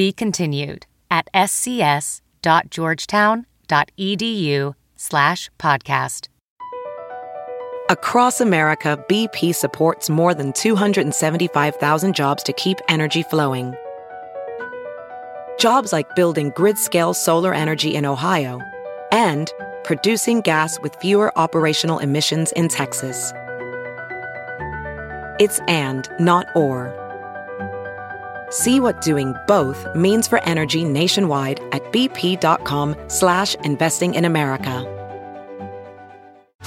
Be continued at scs.georgetown.edu slash podcast. Across America, BP supports more than 275,000 jobs to keep energy flowing. Jobs like building grid-scale solar energy in Ohio and producing gas with fewer operational emissions in Texas. It's and, not or. See what doing both means for energy nationwide at bp.com slash investing in America.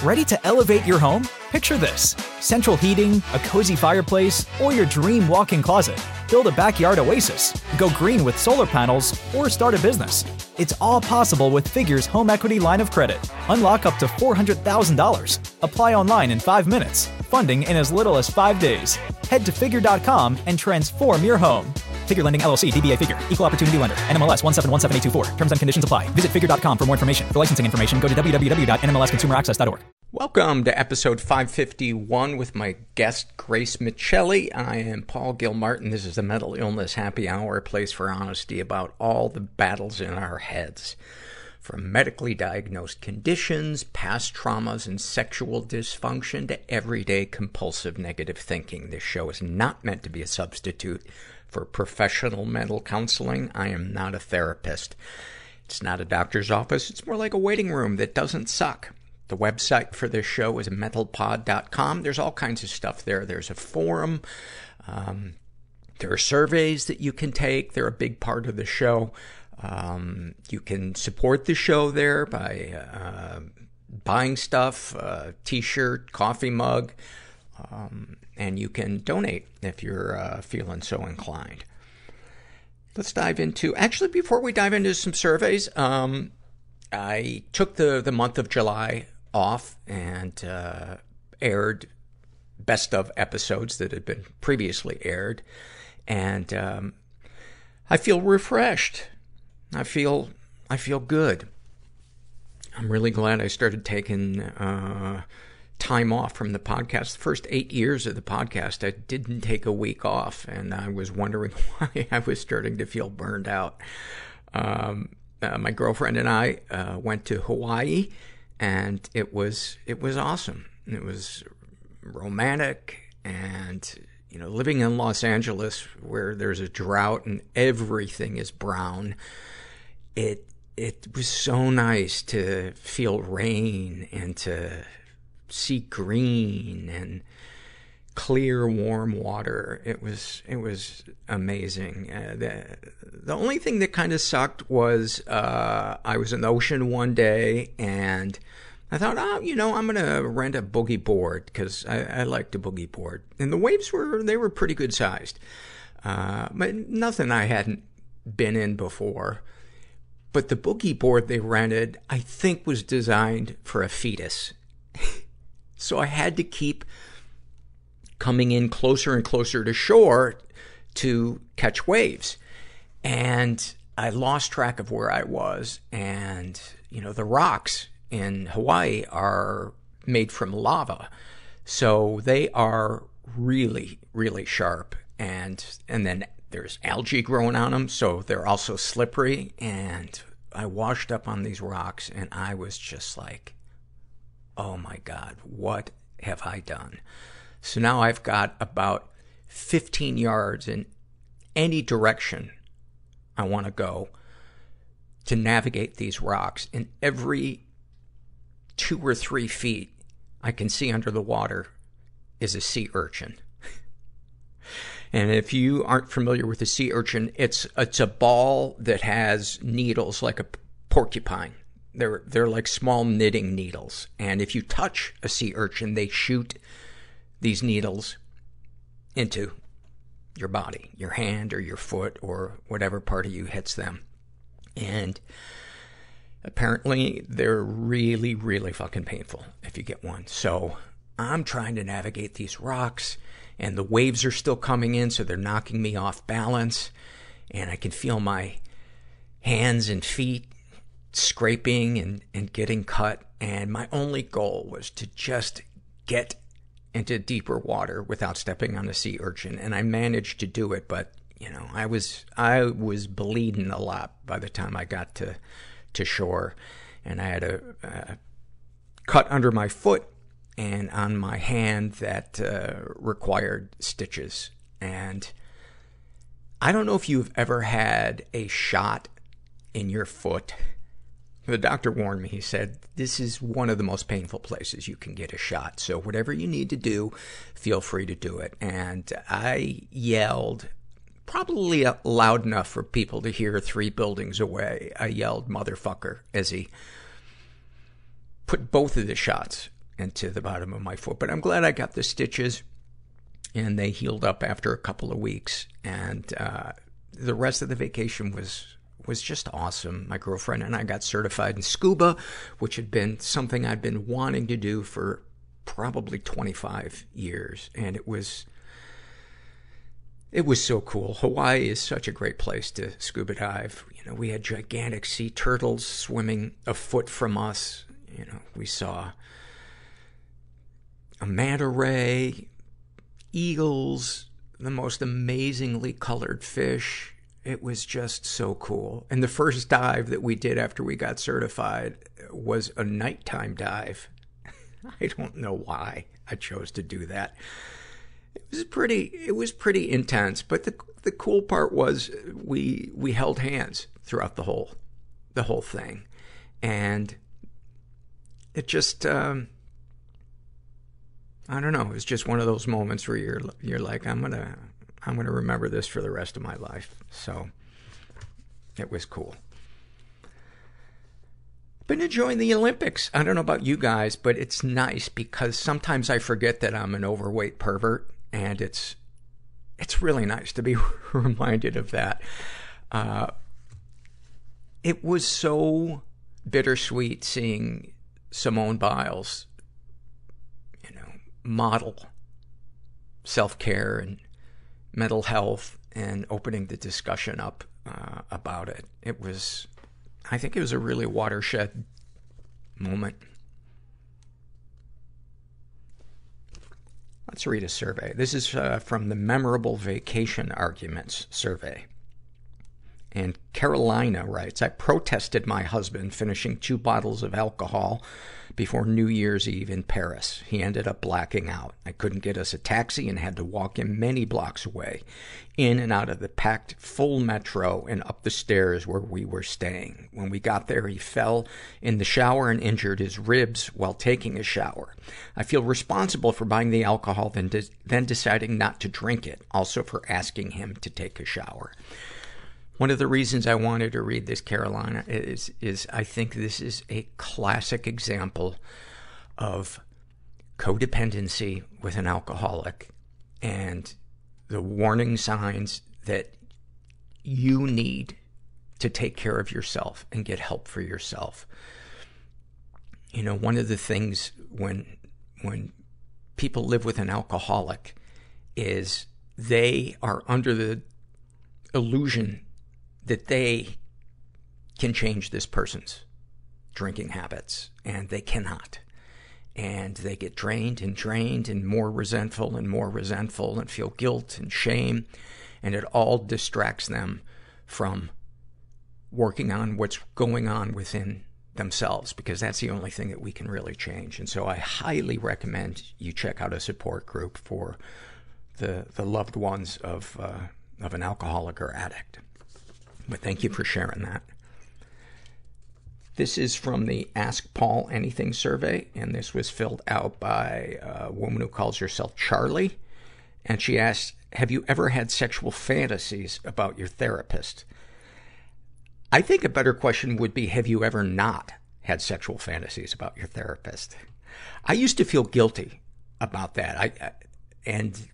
Ready to elevate your home? Picture this. Central heating, a cozy fireplace, or your dream walk-in closet. Build a backyard oasis, go green with solar panels, or start a business. It's all possible with Figure's home equity line of credit. Unlock up to $400,000. Apply online in five minutes. Funding in as little as five days. Head to figure.com and transform your home. Figure Lending LLC, DBA Figure, Equal Opportunity Lender, NMLS 1717824. Terms and conditions apply. Visit figure.com for more information. For licensing information, go to www.nmlsconsumeraccess.org. Welcome to episode 551 with my guest, Grace Miceli. I am Paul Gilmartin. This is the Mental Illness Happy Hour, a place for honesty about all the battles in our heads. From medically diagnosed conditions, past traumas, and sexual dysfunction to everyday compulsive negative thinking. This show is not meant to be a substitute for professional mental counseling. I am not a therapist. It's not a doctor's office. It's more like a waiting room that doesn't suck. The website for this show is mentalpod.com. There's all kinds of stuff there. There's a forum. Um, there are surveys that you can take. They're a big part of the show. Um, you can support the show there by uh, buying stuff, a t-shirt, coffee mug, um, and you can donate if you're uh, feeling so inclined. Let's dive into. Actually, before we dive into some surveys, um, I took the the month of July off and uh, aired best of episodes that had been previously aired, and um, I feel refreshed. I feel I feel good. I'm really glad I started taking uh, time off from the podcast. The first eight years of the podcast, I didn't take a week off, and I was wondering why I was starting to feel burned out. Um, uh, my girlfriend and I uh, went to Hawaii, and it was it was awesome. It was romantic, and you know, living in Los Angeles where there's a drought and everything is brown. It it was so nice to feel rain and to see green and clear, warm water. It was it was amazing. Uh, the the only thing that kind of sucked was uh, I was in the ocean one day and I thought, oh, you know, I'm gonna rent a boogie board because I, I like to boogie board, and the waves were they were pretty good sized, uh, but nothing I hadn't been in before. But the boogie board they rented, I think, was designed for a fetus. so I had to keep coming in closer and closer to shore to catch waves. And I lost track of where I was. And, you know, the rocks in Hawaii are made from lava. So they are really, really sharp. And, and then there's algae growing on them. So they're also slippery. And I washed up on these rocks and I was just like, oh my God, what have I done? So now I've got about 15 yards in any direction I want to go to navigate these rocks. And every two or three feet I can see under the water is a sea urchin. And if you aren't familiar with a sea urchin, it's, it's a ball that has needles like a porcupine. They're, they're like small knitting needles. And if you touch a sea urchin, they shoot these needles into your body, your hand or your foot or whatever part of you hits them. And apparently they're really, really fucking painful if you get one. So I'm trying to navigate these rocks and the waves are still coming in, so they're knocking me off balance. And I can feel my hands and feet scraping and, and getting cut. And my only goal was to just get into deeper water without stepping on a sea urchin. And I managed to do it, but you know, I was, I was bleeding a lot by the time I got to, to shore. And I had a, a cut under my foot and on my hand that uh, required stitches. And I don't know if you've ever had a shot in your foot. The doctor warned me. He said, This is one of the most painful places you can get a shot. So, whatever you need to do, feel free to do it. And I yelled, probably loud enough for people to hear three buildings away. I yelled, motherfucker, as he put both of the shots into the bottom of my foot. But I'm glad I got the stitches and they healed up after a couple of weeks. And, uh, the rest of the vacation was, was just awesome. My girlfriend and I got certified in scuba, which had been something I'd been wanting to do for probably 25 years. And it was, it was so cool. Hawaii is such a great place to scuba dive. You know, we had gigantic sea turtles swimming a foot from us. You know, we saw a manta ray, eagles, the most amazingly colored fish. It was just so cool. And the first dive that we did after we got certified was a nighttime dive. I don't know why I chose to do that. It was pretty, it was pretty intense, but the, the cool part was we, we held hands throughout the whole, the whole thing. And it just, um, I don't know. It's just one of those moments where you're you're like, I'm gonna I'm gonna remember this for the rest of my life. So it was cool. Been enjoying the Olympics. I don't know about you guys, but it's nice because sometimes I forget that I'm an overweight pervert, and it's it's really nice to be reminded of that. Uh, it was so bittersweet seeing Simone Biles model self-care and mental health and opening the discussion up uh, about it. It was, I think it was a really watershed moment. Let's read a survey. This is uh, from the Memorable Vacation Arguments survey. And Carolina writes, I protested my husband finishing two bottles of alcohol before New Year's Eve in Paris. He ended up blacking out. I couldn't get us a taxi and had to walk him many blocks away, in and out of the packed full metro and up the stairs where we were staying. When we got there, he fell in the shower and injured his ribs while taking a shower. I feel responsible for buying the alcohol, then, de- then deciding not to drink it, also for asking him to take a shower. One of the reasons I wanted to read this, Carolina, is, is I think this is a classic example of codependency with an alcoholic and the warning signs that you need to take care of yourself and get help for yourself. You know, one of the things when, when people live with an alcoholic is they are under the illusion that they can change this person's drinking habits, and they cannot. And they get drained and drained and more resentful and more resentful and feel guilt and shame, and it all distracts them from working on what's going on within themselves because that's the only thing that we can really change. And so I highly recommend you check out a support group for the, the loved ones of, uh, of an alcoholic or addict. But thank you for sharing that. This is from the Ask Paul Anything survey, and this was filled out by a woman who calls herself Charlie. And she asks, Have you ever had sexual fantasies about your therapist? I think a better question would be, Have you ever not had sexual fantasies about your therapist? I used to feel guilty about that. I, and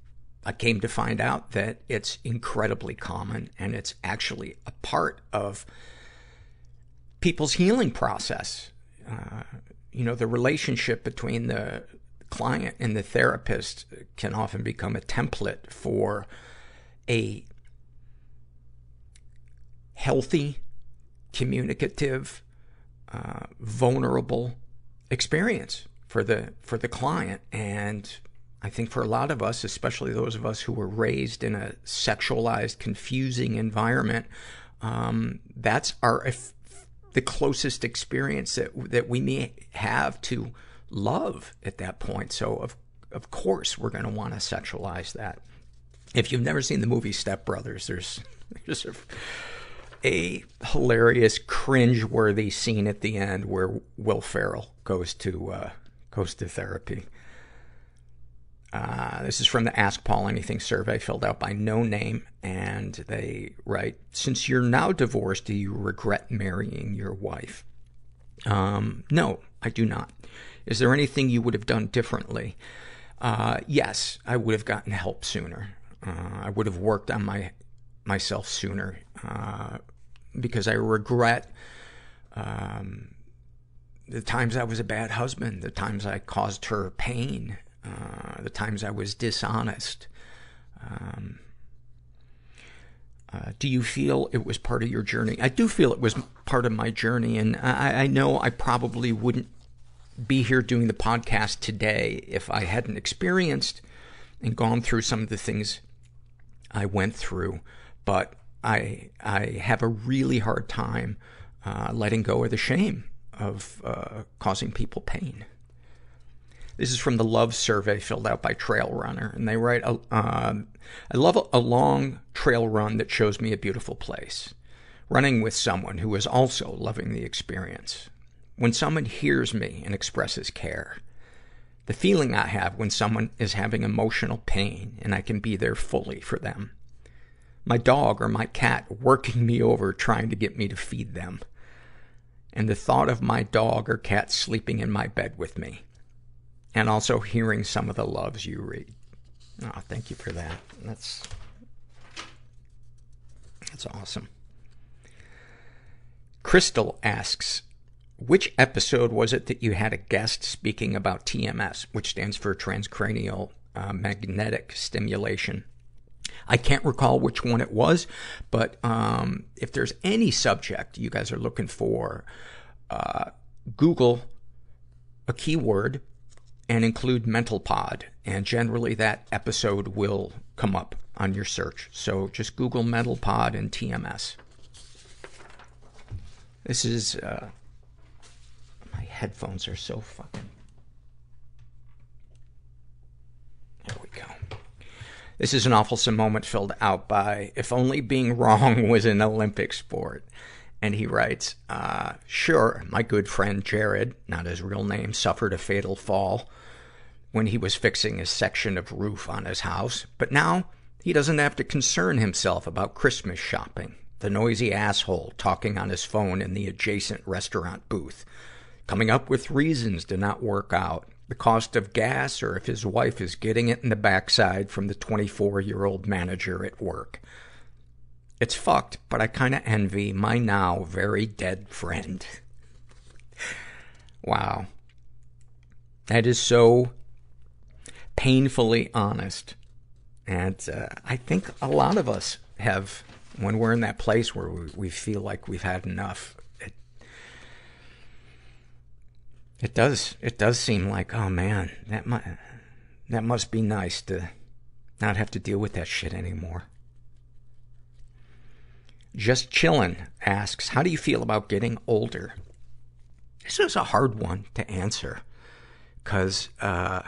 I came to find out that it's incredibly common and it's actually a part of people's healing process. Uh, you know, the relationship between the client and the therapist can often become a template for a healthy, communicative, uh, vulnerable experience for the for the client and I think for a lot of us, especially those of us who were raised in a sexualized, confusing environment, um, that's our if, the closest experience that that we may have to love at that point. So of of course we're going to want to sexualize that. If you've never seen the movie Step Brothers, there's there's a, a hilarious, cringe-worthy scene at the end where Will Ferrell goes to uh, goes to therapy. Uh, this is from the Ask Paul Anything survey filled out by No Name, and they write, Since you're now divorced, do you regret marrying your wife? Um, no, I do not. Is there anything you would have done differently? Uh, yes, I would have gotten help sooner. Uh, I would have worked on my myself sooner uh, because I regret um, the times I was a bad husband, the times I caused her pain, uh, the times I was dishonest. Um, uh, do you feel it was part of your journey? I do feel it was part of my journey, and I, I know I probably wouldn't be here doing the podcast today if I hadn't experienced and gone through some of the things I went through. But I I have a really hard time uh, letting go of the shame of uh, causing people pain. This is from the love survey filled out by Trail Runner, and they write, uh, "I love a long trail run that shows me a beautiful place. Running with someone who is also loving the experience. When someone hears me and expresses care." The feeling I have when someone is having emotional pain and I can be there fully for them. My dog or my cat working me over trying to get me to feed them. And the thought of my dog or cat sleeping in my bed with me. And also hearing some of the loves you read. Oh, thank you for that. That's, that's awesome. Crystal asks, which episode was it that you had a guest speaking about TMS, which stands for transcranial uh, magnetic stimulation? I can't recall which one it was, but um, if there's any subject you guys are looking for, uh, Google a keyword and include mental pod, and generally that episode will come up on your search. So just Google mental pod and TMS. This is uh, my headphones are so fucking. There we go. This is an awfulsome moment filled out by If Only Being Wrong Was an Olympic Sport. And he writes, uh, sure, my good friend Jared, not his real name, suffered a fatal fall when he was fixing a section of roof on his house. But now, he doesn't have to concern himself about Christmas shopping. The noisy asshole talking on his phone in the adjacent restaurant booth. Coming up with reasons to not work out. The cost of gas or if his wife is getting it in the backside from the 24 year old manager at work. It's fucked, but I kinda envy my now very dead friend. wow. That is so painfully honest. And uh, I think a lot of us have, when we're in that place where we, we feel like we've had enough, it, it does, it does seem like, oh man, that might, that must be nice to not have to deal with that shit anymore. Just Chillin' asks, how do you feel about getting older? This is a hard one to answer. Cause, uh,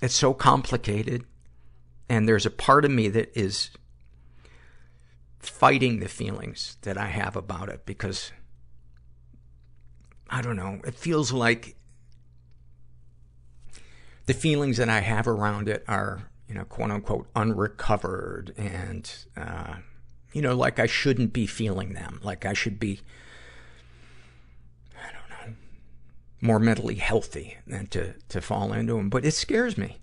it's so complicated. And there's a part of me that is fighting the feelings that I have about it because I don't know, it feels like the feelings that I have around it are, you know, quote unquote, unrecovered and, uh, you know, like I shouldn't be feeling them. Like I should be, I don't know, more mentally healthy than to, to fall into them. But it scares me.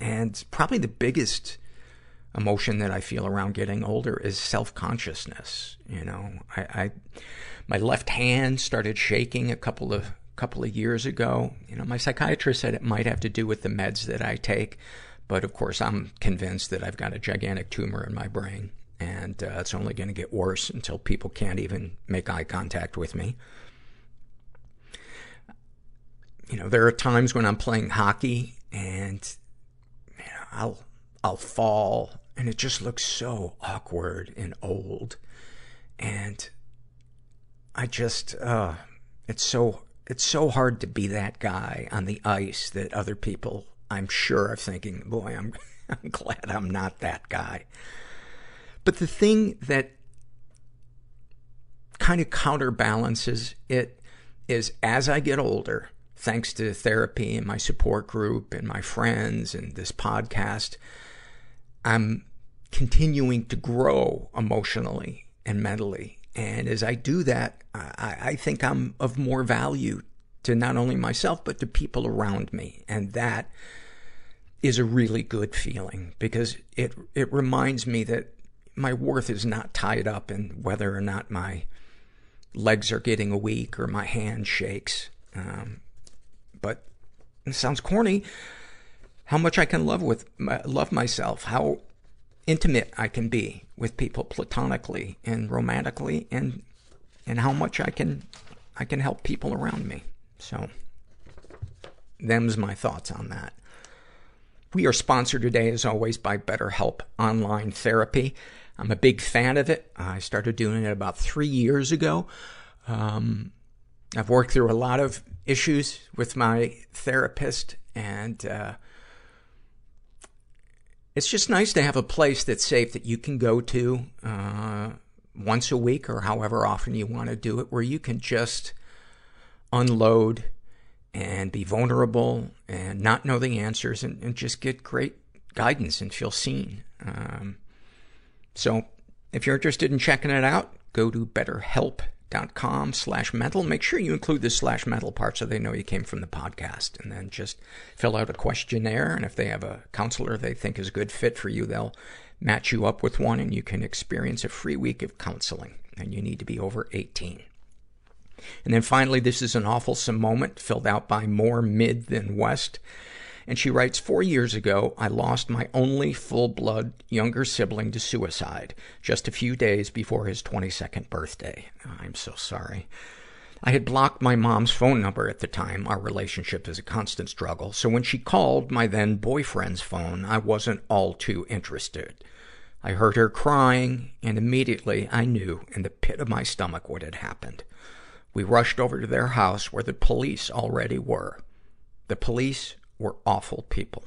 And probably the biggest emotion that I feel around getting older is self-consciousness. You know, I, I, my left hand started shaking a couple of, couple of years ago. You know, my psychiatrist said it might have to do with the meds that I take. But of course, I'm convinced that I've got a gigantic tumor in my brain. And uh, it's only going to get worse until people can't even make eye contact with me. You know, there are times when I'm playing hockey and you know, I'll, I'll fall and it just looks so awkward and old. And I just, uh, it's so, it's so hard to be that guy on the ice that other people, I'm sure, are thinking, boy, I'm, I'm glad I'm not that guy. But the thing that kind of counterbalances it is as I get older, thanks to therapy and my support group and my friends and this podcast, I'm continuing to grow emotionally and mentally. And as I do that, I, I think I'm of more value to not only myself, but to people around me. And that is a really good feeling because it, it reminds me that my worth is not tied up in whether or not my legs are getting weak or my hand shakes. Um, but it sounds corny. How much I can love with love myself, how intimate I can be with people platonically and romantically, and and how much I can I can help people around me. So, them's my thoughts on that. We are sponsored today, as always, by BetterHelp Online Therapy. I'm a big fan of it. I started doing it about three years ago. Um, I've worked through a lot of issues with my therapist, and uh, it's just nice to have a place that's safe that you can go to uh, once a week or however often you want to do it, where you can just unload and be vulnerable and not know the answers and, and just get great guidance and feel seen. Um, so if you're interested in checking it out, go to betterhelp.com slash mental. Make sure you include the slash mental part so they know you came from the podcast. And then just fill out a questionnaire. And if they have a counselor they think is a good fit for you, they'll match you up with one and you can experience a free week of counseling. And you need to be over 18. And then finally, this is an awful moment filled out by more mid than west. And she writes, Four years ago, I lost my only full blood younger sibling to suicide, just a few days before his 22nd birthday. Ah, I'm so sorry. I had blocked my mom's phone number at the time. Our relationship is a constant struggle. So when she called my then boyfriend's phone, I wasn't all too interested. I heard her crying, and immediately I knew in the pit of my stomach what had happened. We rushed over to their house where the police already were. The police were awful people,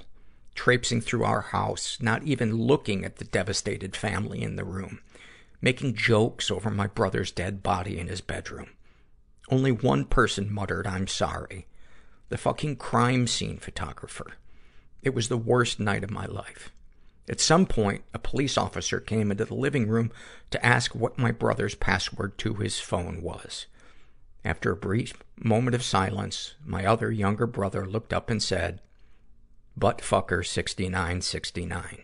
traipsing through our house, not even looking at the devastated family in the room, making jokes over my brother's dead body in his bedroom. Only one person muttered, I'm sorry. The fucking crime scene photographer. It was the worst night of my life. At some point, a police officer came into the living room to ask what my brother's password to his phone was. After a brief moment of silence, my other younger brother looked up and said, Buttfucker 6969.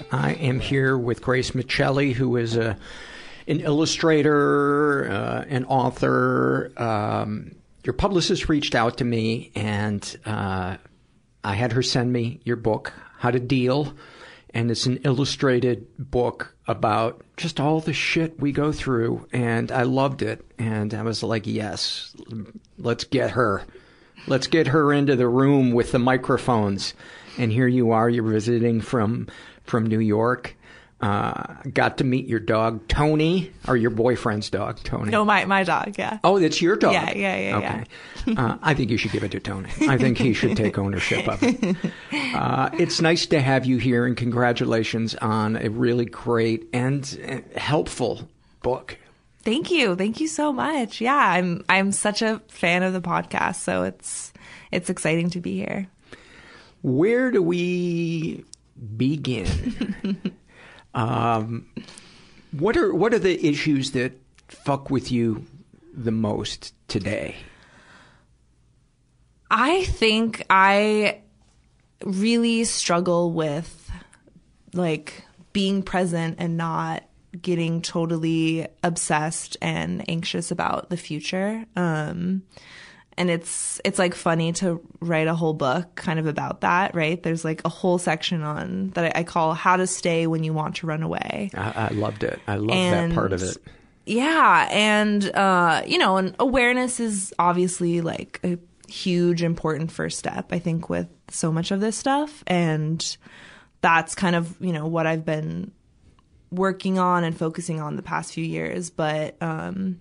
I am here with Grace Miceli, who is a an illustrator, uh, an author. Um, your publicist reached out to me, and uh, I had her send me your book, How to Deal. and it's an illustrated book about just all the shit we go through. And I loved it. And I was like, yes, let's get her. Let's get her into the room with the microphones. And here you are, you're visiting from, from New York. Uh, got to meet your dog, Tony, or your boyfriend's dog, Tony. No, my, my dog, yeah. Oh, it's your dog? Yeah, yeah, yeah. Okay. Yeah. uh, I think you should give it to Tony. I think he should take ownership of it. Uh, it's nice to have you here, and congratulations on a really great and helpful book. Thank you. Thank you so much. Yeah, I'm I'm such a fan of the podcast, so it's it's exciting to be here. Where do we begin? Um, what are what are the issues that fuck with you the most today? I think I really struggle with like being present and not getting totally obsessed and anxious about the future. Um, and it's it's like funny to write a whole book kind of about that right? There's like a whole section on that i call how to stay when you want to run away. I, I loved it. I loved and, that part of it. Yeah and uh you know and awareness is obviously like a huge important first step i think with so much of this stuff. And that's kind of you know what i've been working on and focusing on the past few years. But um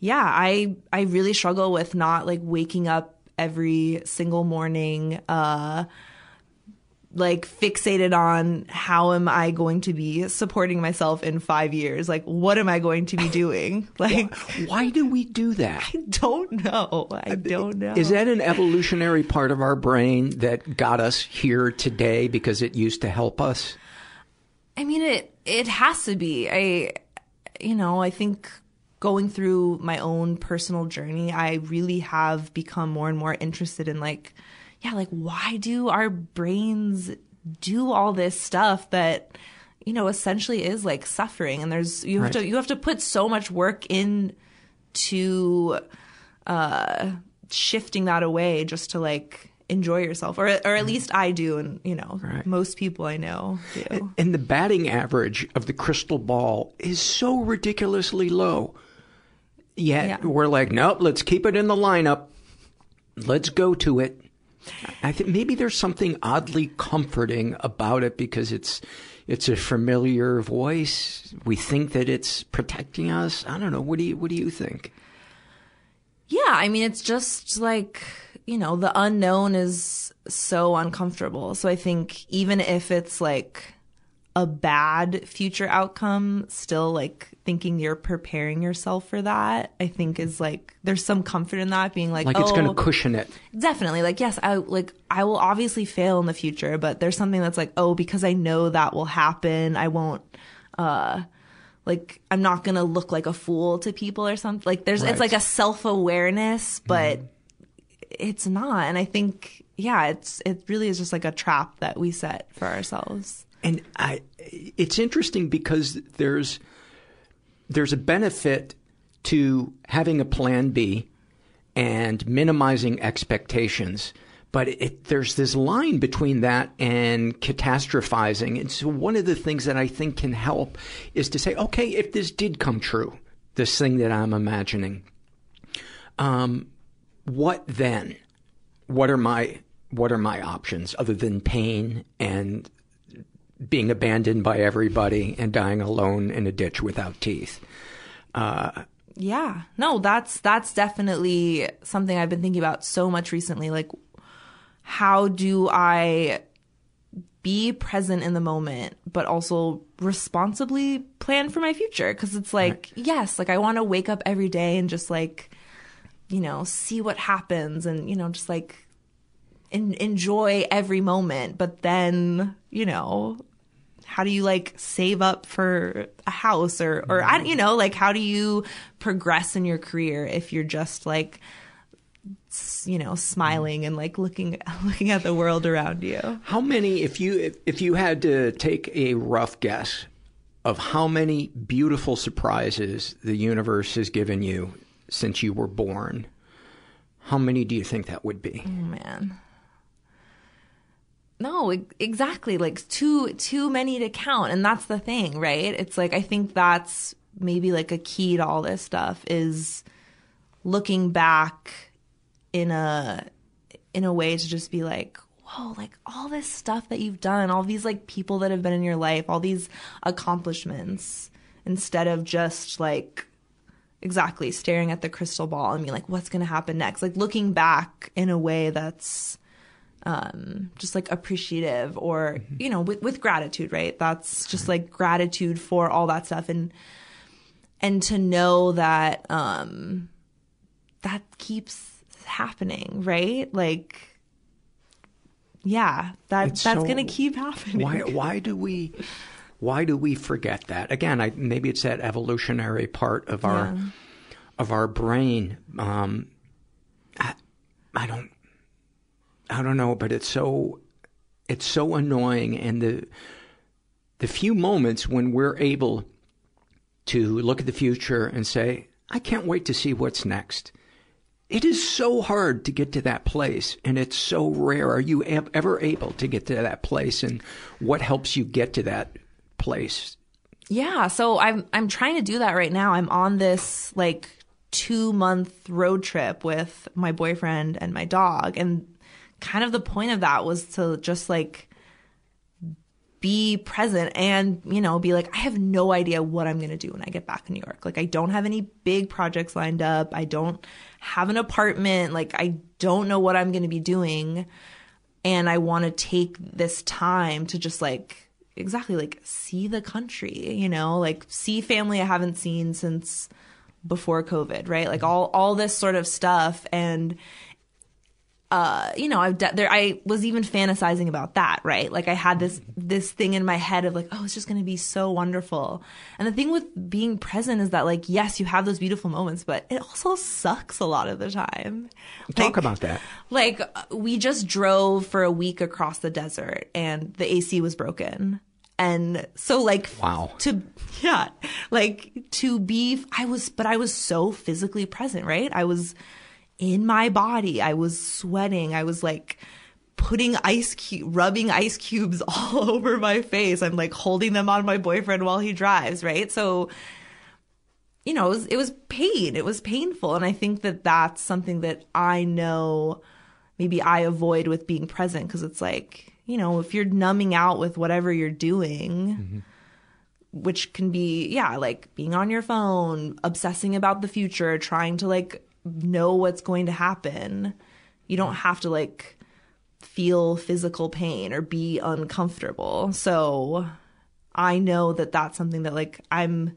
yeah, I I really struggle with not like waking up every single morning uh like fixated on how am I going to be supporting myself in 5 years? Like what am I going to be doing? Like why, why do we do that? I don't know. I don't know. Is that an evolutionary part of our brain that got us here today because it used to help us? I mean it it has to be. I you know, I think going through my own personal journey, I really have become more and more interested in like, yeah, like why do our brains do all this stuff that, you know, essentially is like suffering? And there's you have right. to you have to put so much work in to uh shifting that away just to like enjoy yourself or or at least I do and you know right. most people I know do. And the batting average of the crystal ball is so ridiculously low. Yet yeah. we're like, nope, let's keep it in the lineup. Let's go to it. I think maybe there's something oddly comforting about it because it's it's a familiar voice. We think that it's protecting us. I don't know. What do you what do you think? Yeah, I mean it's just like, you know, the unknown is so uncomfortable. So I think even if it's like a bad future outcome, still like thinking you're preparing yourself for that, I think is like there's some comfort in that being like, like oh, it's going to cushion it. Definitely. Like yes, I like I will obviously fail in the future, but there's something that's like, oh, because I know that will happen, I won't uh like I'm not going to look like a fool to people or something. Like there's right. it's like a self-awareness, but mm. it's not. And I think yeah, it's it really is just like a trap that we set for ourselves. And I, it's interesting because there's there's a benefit to having a plan B and minimizing expectations. But it, there's this line between that and catastrophizing. And so one of the things that I think can help is to say, okay, if this did come true, this thing that I'm imagining, um, what then? What are my what are my options other than pain and being abandoned by everybody and dying alone in a ditch without teeth. Uh, yeah, no, that's that's definitely something I've been thinking about so much recently. Like, how do I be present in the moment, but also responsibly plan for my future? Because it's like, right. yes, like I want to wake up every day and just like, you know, see what happens, and you know, just like enjoy every moment. But then, you know, how do you like save up for a house or or I you know like how do you progress in your career if you're just like you know smiling and like looking looking at the world around you? How many if you if, if you had to take a rough guess of how many beautiful surprises the universe has given you since you were born how many do you think that would be? Oh man no, exactly. Like too too many to count, and that's the thing, right? It's like I think that's maybe like a key to all this stuff is looking back in a in a way to just be like, whoa, like all this stuff that you've done, all these like people that have been in your life, all these accomplishments, instead of just like exactly staring at the crystal ball and being like, what's going to happen next? Like looking back in a way that's um, just like appreciative or, you know, with, with gratitude, right? That's just like gratitude for all that stuff. And, and to know that, um, that keeps happening, right? Like, yeah, that It's that's so- to keep happening. Why why do we why do we forget that? Again, I maybe it's that evolutionary part of our Yeah. of our brain. Um, I, I don't I don't know, but it's so it's so annoying and the the few moments when we're able to look at the future and say, I can't wait to see what's next. It is so hard to get to that place, and it's so rare. Are you ev- ever able to get to that place, and what helps you get to that place? Yeah, so I'm I'm trying to do that right now. I'm on this like 2 month road trip with my boyfriend and my dog and kind of the point of that was to just like be present and you know be like I have no idea what I'm going to do when I get back in New York. Like I don't have any big projects lined up. I don't have an apartment. Like I don't know what I'm going to be doing and I want to take this time to just like exactly like see the country, you know, like see family I haven't seen since before COVID, right? Like mm-hmm. all all this sort of stuff and uh you know I've de- there I was even fantasizing about that, right? Like I had this this thing in my head of like oh it's just going to be so wonderful. And the thing with being present is that like yes, you have those beautiful moments, but it also sucks a lot of the time. Talk about that. Like we just drove for a week across the desert and the AC was broken. And so like Wow. to yeah, like to be I was but I was so physically present, right? I was in my body. I was sweating. I was like putting ice cube rubbing ice cubes all over my face. I'm like holding them on my boyfriend while he drives, right? So you know, it was, it was pain. It was painful. And I think that that's something that I know maybe I avoid with being present because it's like, you know, if you're numbing out with whatever you're doing, mm-hmm. which can be, yeah, like being on your phone, obsessing about the future, trying to like know what's going to happen, you don't have to like feel physical pain or be uncomfortable. So I know that that's something that like I'm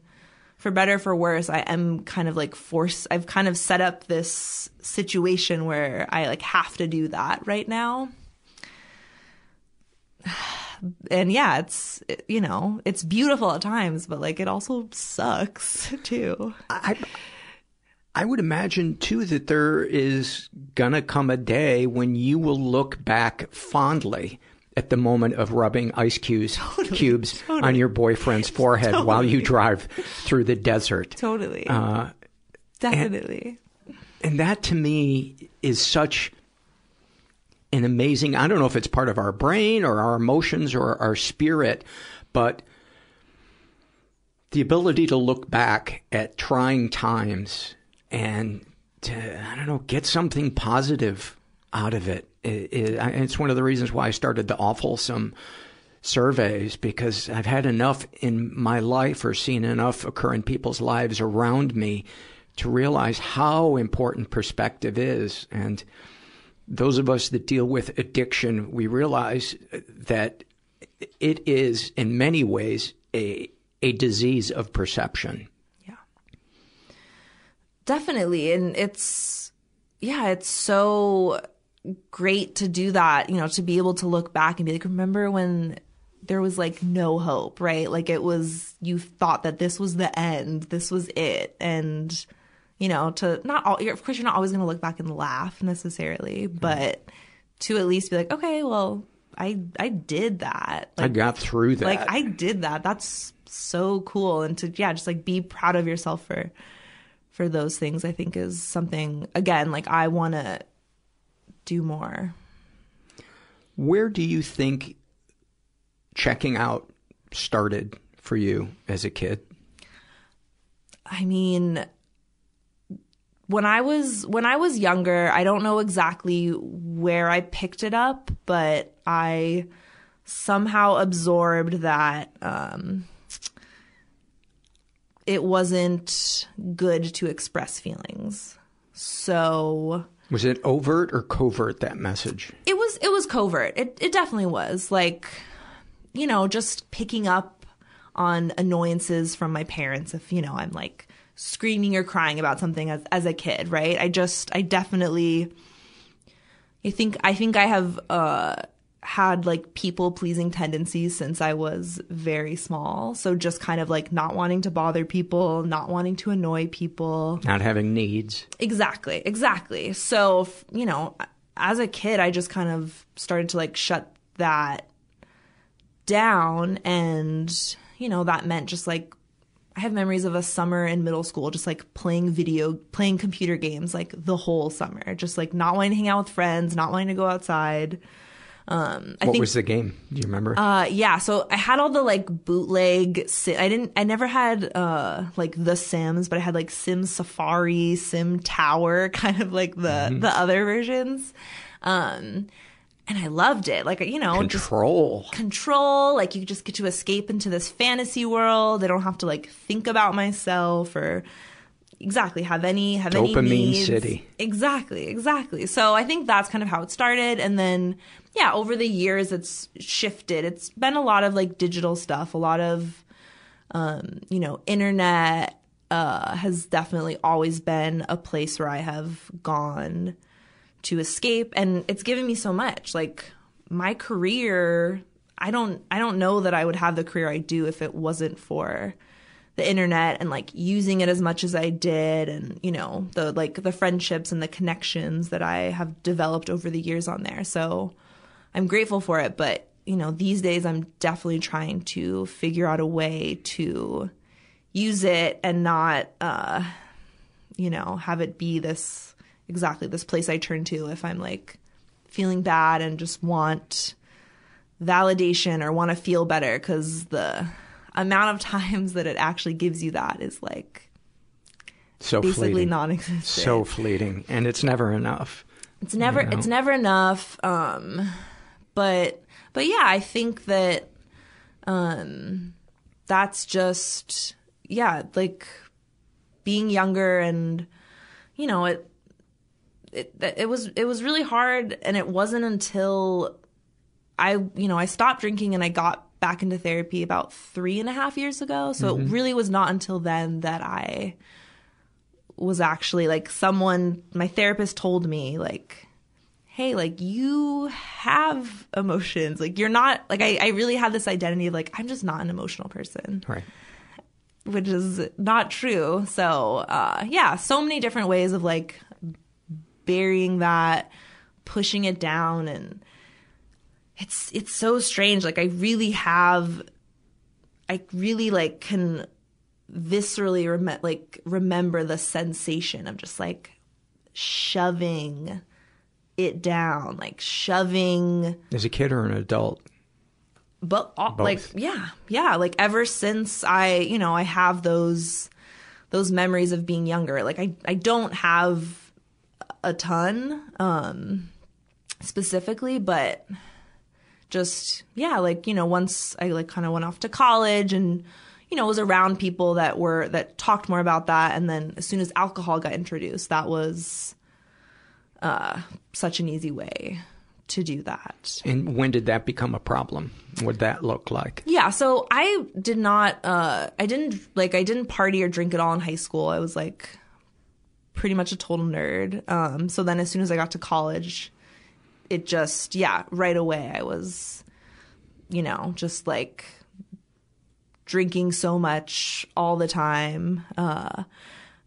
for better or for worse, I am kind of like forced. I've kind of set up this situation where I like have to do that right now. And yeah, it's you know it's beautiful at times, but like it also sucks too. I I would imagine too that there is gonna come a day when you will look back fondly at the moment of rubbing ice cubes cubes on your boyfriend's forehead while you drive through the desert. Totally, Uh, definitely. and that to me is such an amazing i don't know if it's part of our brain or our emotions or our spirit but the ability to look back at trying times and to i don't know get something positive out of it, it, it I- it's one of the reasons why i started the awfulsome surveys because I've had enough in my life or seen enough occur in people's lives around me to realize how important perspective is. And those of us that deal with addiction, we realize that it is in many ways a, a disease of perception. Definitely. And it's, yeah, it's so great to do that, you know, to be able to look back and be like, remember when there was like no hope, right? Like it was, you thought that this was the end, this was it. And, you know, to not all, you're, of course, you're not always going to look back and laugh necessarily, mm-hmm. but to at least be like, okay, well, I, I did that. I got through that. Like I did that. That's so cool. And to, yeah, just like be proud of yourself for, for those things, I think is something, again, like I want to do more. Where do you think checking out started for you as a kid? I mean, when I was when I was younger, I don't know exactly where I picked it up, but I somehow absorbed that um, it wasn't good to express feelings. So was it overt or covert that message? It was it was covert. It it definitely was. Like you know, just picking up on annoyances from my parents if, you know, I'm like screaming or crying about something as as a kid, right? I just I definitely I think I think I have uh had like people pleasing tendencies since I was very small. So just kind of like not wanting to bother people, not wanting to annoy people, not having needs. Exactly, exactly. So, you know, as a kid, I just kind of started to like shut that down. And, you know, that meant just like I have memories of a summer in middle school, just like playing video, playing computer games like the whole summer, just like not wanting to hang out with friends, not wanting to go outside. Um, I what think, was the game? Do you remember? Uh, yeah. So I had all the like bootleg. I didn't. I never had uh like the Sims, but I had like Sim Safari, Sim Tower, kind of like the mm-hmm. the other versions. Um, and I loved it. Like you know, control, control. Like you just get to escape into this fantasy world. I don't have to like think about myself or exactly have any have Dopamine any needs. city. Exactly, exactly. So I think that's kind of how it started, and then yeah, over the years it's shifted. It's been a lot of like digital stuff, a lot of um, you know, internet uh, has definitely always been a place where I have gone to escape, and it's given me so much. Like my career, I don't I don't know that I would have the career I do if it wasn't for the internet and like using it as much as I did and you know the like the friendships and the connections that I have developed over the years on there. So I'm grateful for it, but you know, these days I'm definitely trying to figure out a way to use it and not uh you know, have it be this exactly this place I turn to if I'm like feeling bad and just want validation or want to feel better cuz the amount of times that it actually gives you that is like so basically fleeting. non-existent. So fleeting, and it's never enough. It's never you know? it's never enough. Um, but but yeah, I think that um, that's just yeah, like being younger and you know it it it was it was really hard, and it wasn't until I you know I stopped drinking and I got back into therapy about three and a half years ago. So Mm-hmm. it really was not until then that I was actually like someone, my therapist told me, like, hey, like you have emotions. Like you're not, like, I, I really had this identity of like, I'm just not an emotional person. Right. Which is not true. So, uh, yeah, so many different ways of like burying that, pushing it down and, it's it's so strange like i really have i really like can viscerally rem- like remember the sensation of just like shoving it down like shoving As a kid or an adult? but like yeah yeah like ever since i you know i have those those memories of being younger like i i don't have a ton um specifically but just yeah like you know once i like kind of went off to college and you know was around people that were that talked more about that and then as soon as alcohol got introduced that was uh such an easy way to do that And when did that become a problem? What that look like? yeah so i did not uh i didn't like i didn't party or drink at all in high school i was like pretty much a total nerd um so then as soon as i got to college it just yeah right away i was you know just like drinking so much all the time uh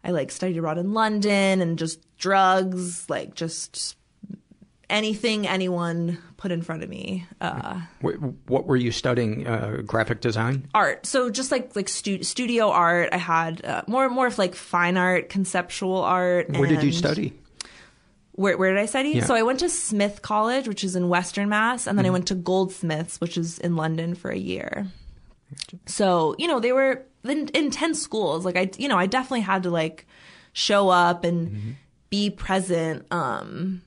i like studied abroad in london and just drugs like just anything anyone put in front of me uh Wh- What were you studying? Uh, graphic design? art so just like like stu- studio art i had uh, more more of like fine art conceptual art Where did you study? Where, where did I study? Yeah. So I went to Smith College, which is in Western Mass, and then I Mhm. went to Goldsmiths, which is in London for a year. So, you know, they were in, intense schools. Like I, you know, I definitely had to like show up and be present. Um,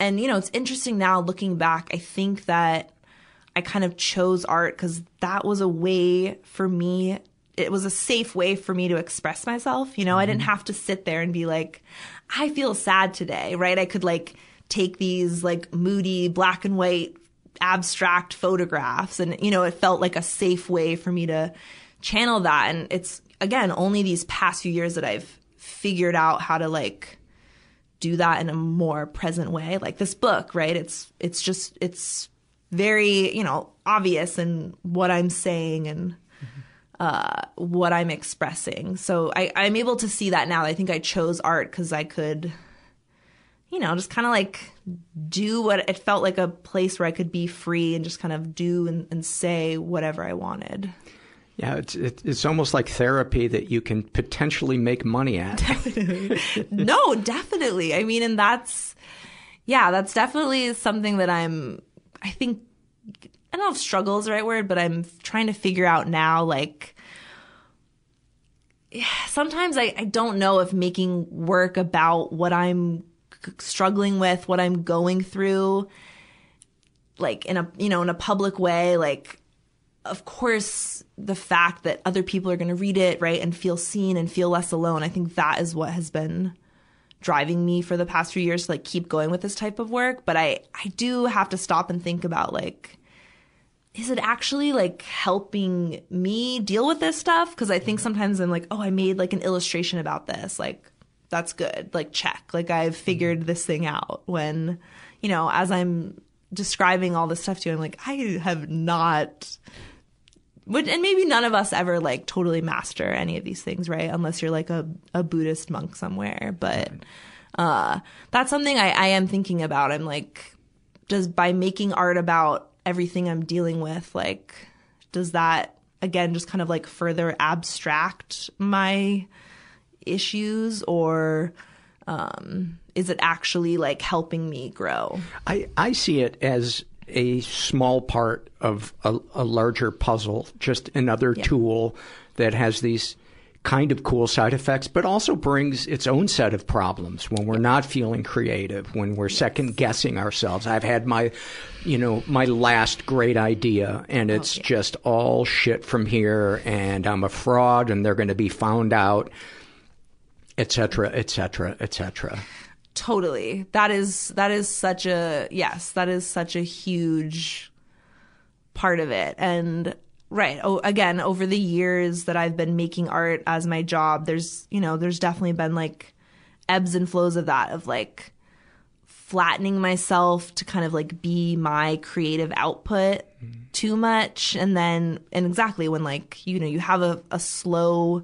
and you know, it's interesting now looking back. I think that I kind of chose art because that was a way for me. It was a safe way for me to express myself. You know, I didn't have to sit there and be like, I feel sad today, right? I could like take these like moody black and white abstract photographs and you know it felt like a safe way for me to channel that. And it's again only these past few years that I've figured out how to like do that in a more present way. Like this book right? It's it's just it's very you know obvious in what I'm saying and uh, what I'm expressing so I, I'm able to see that now I think I chose art because I could you know, just kind of like do what it felt like a place where I could be free and just kind of do and, and say whatever I wanted. Yeah, it's it's almost like therapy that you can potentially make money at. no, definitely. I mean, and that's, yeah, that's definitely something that I'm, I think, I don't know if struggle is the right word, but I'm trying to figure out now, like, sometimes I, I don't know if making work about what I'm struggling with, what I'm going through, like in a, you know, in a public way, like, of course, the fact that other people are going to read it, right, and feel seen and feel less alone, I think that is what has been driving me for the past few years to like keep going with this type of work. But I, I do have to stop and think about like, is it actually like helping me deal with this stuff? Because I think sometimes I'm like, oh, I made like an illustration about this. Like, that's good. Like, check. Like, I've figured this thing out. When, you know, as I'm describing all this stuff to you, I'm like, I have not. And maybe none of us ever like totally master any of these things, right? Unless you're like a, a Buddhist monk somewhere. But uh, that's something I, I am thinking about. I'm like, does by making art about everything I'm dealing with, like, does that again just kind of like further abstract my issues or um, is it actually like helping me grow? I, I see it as a small part of a, a larger puzzle, just another Yeah. tool that has these kind of cool side effects, but also brings its own set of problems when we're not feeling creative, when we're second guessing ourselves. I've had my, you know, my last great idea and it's just all shit from here and I'm a fraud and they're going to be found out, et cetera, et cetera, et cetera. Totally. That is that is such a yes, that is such a huge part of it. And right, oh, again, over the years that I've been making art as my job, there's, you know, there's definitely been like ebbs and flows of that of like flattening myself to kind of like be my creative output too much. And then and exactly when like you know you have a, a slow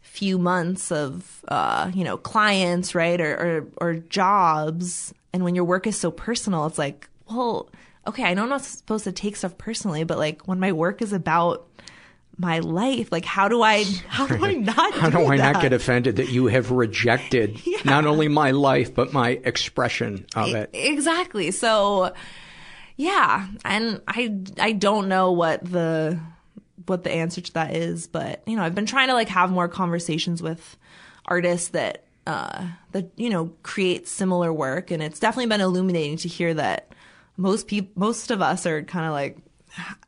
few months of uh, you know clients right or, or or jobs and when your work is so personal it's like well okay i know i'm not supposed to take stuff personally but like when my work is about my life like how do i how do i not How do I not get offended that you have rejected not only my life but my expression of it? exactly. So yeah and i i don't know what the what the answer to that is but you know i've been trying to like have more conversations with artists that uh that you know create similar work and it's definitely been illuminating to hear that most people most of us are kind of like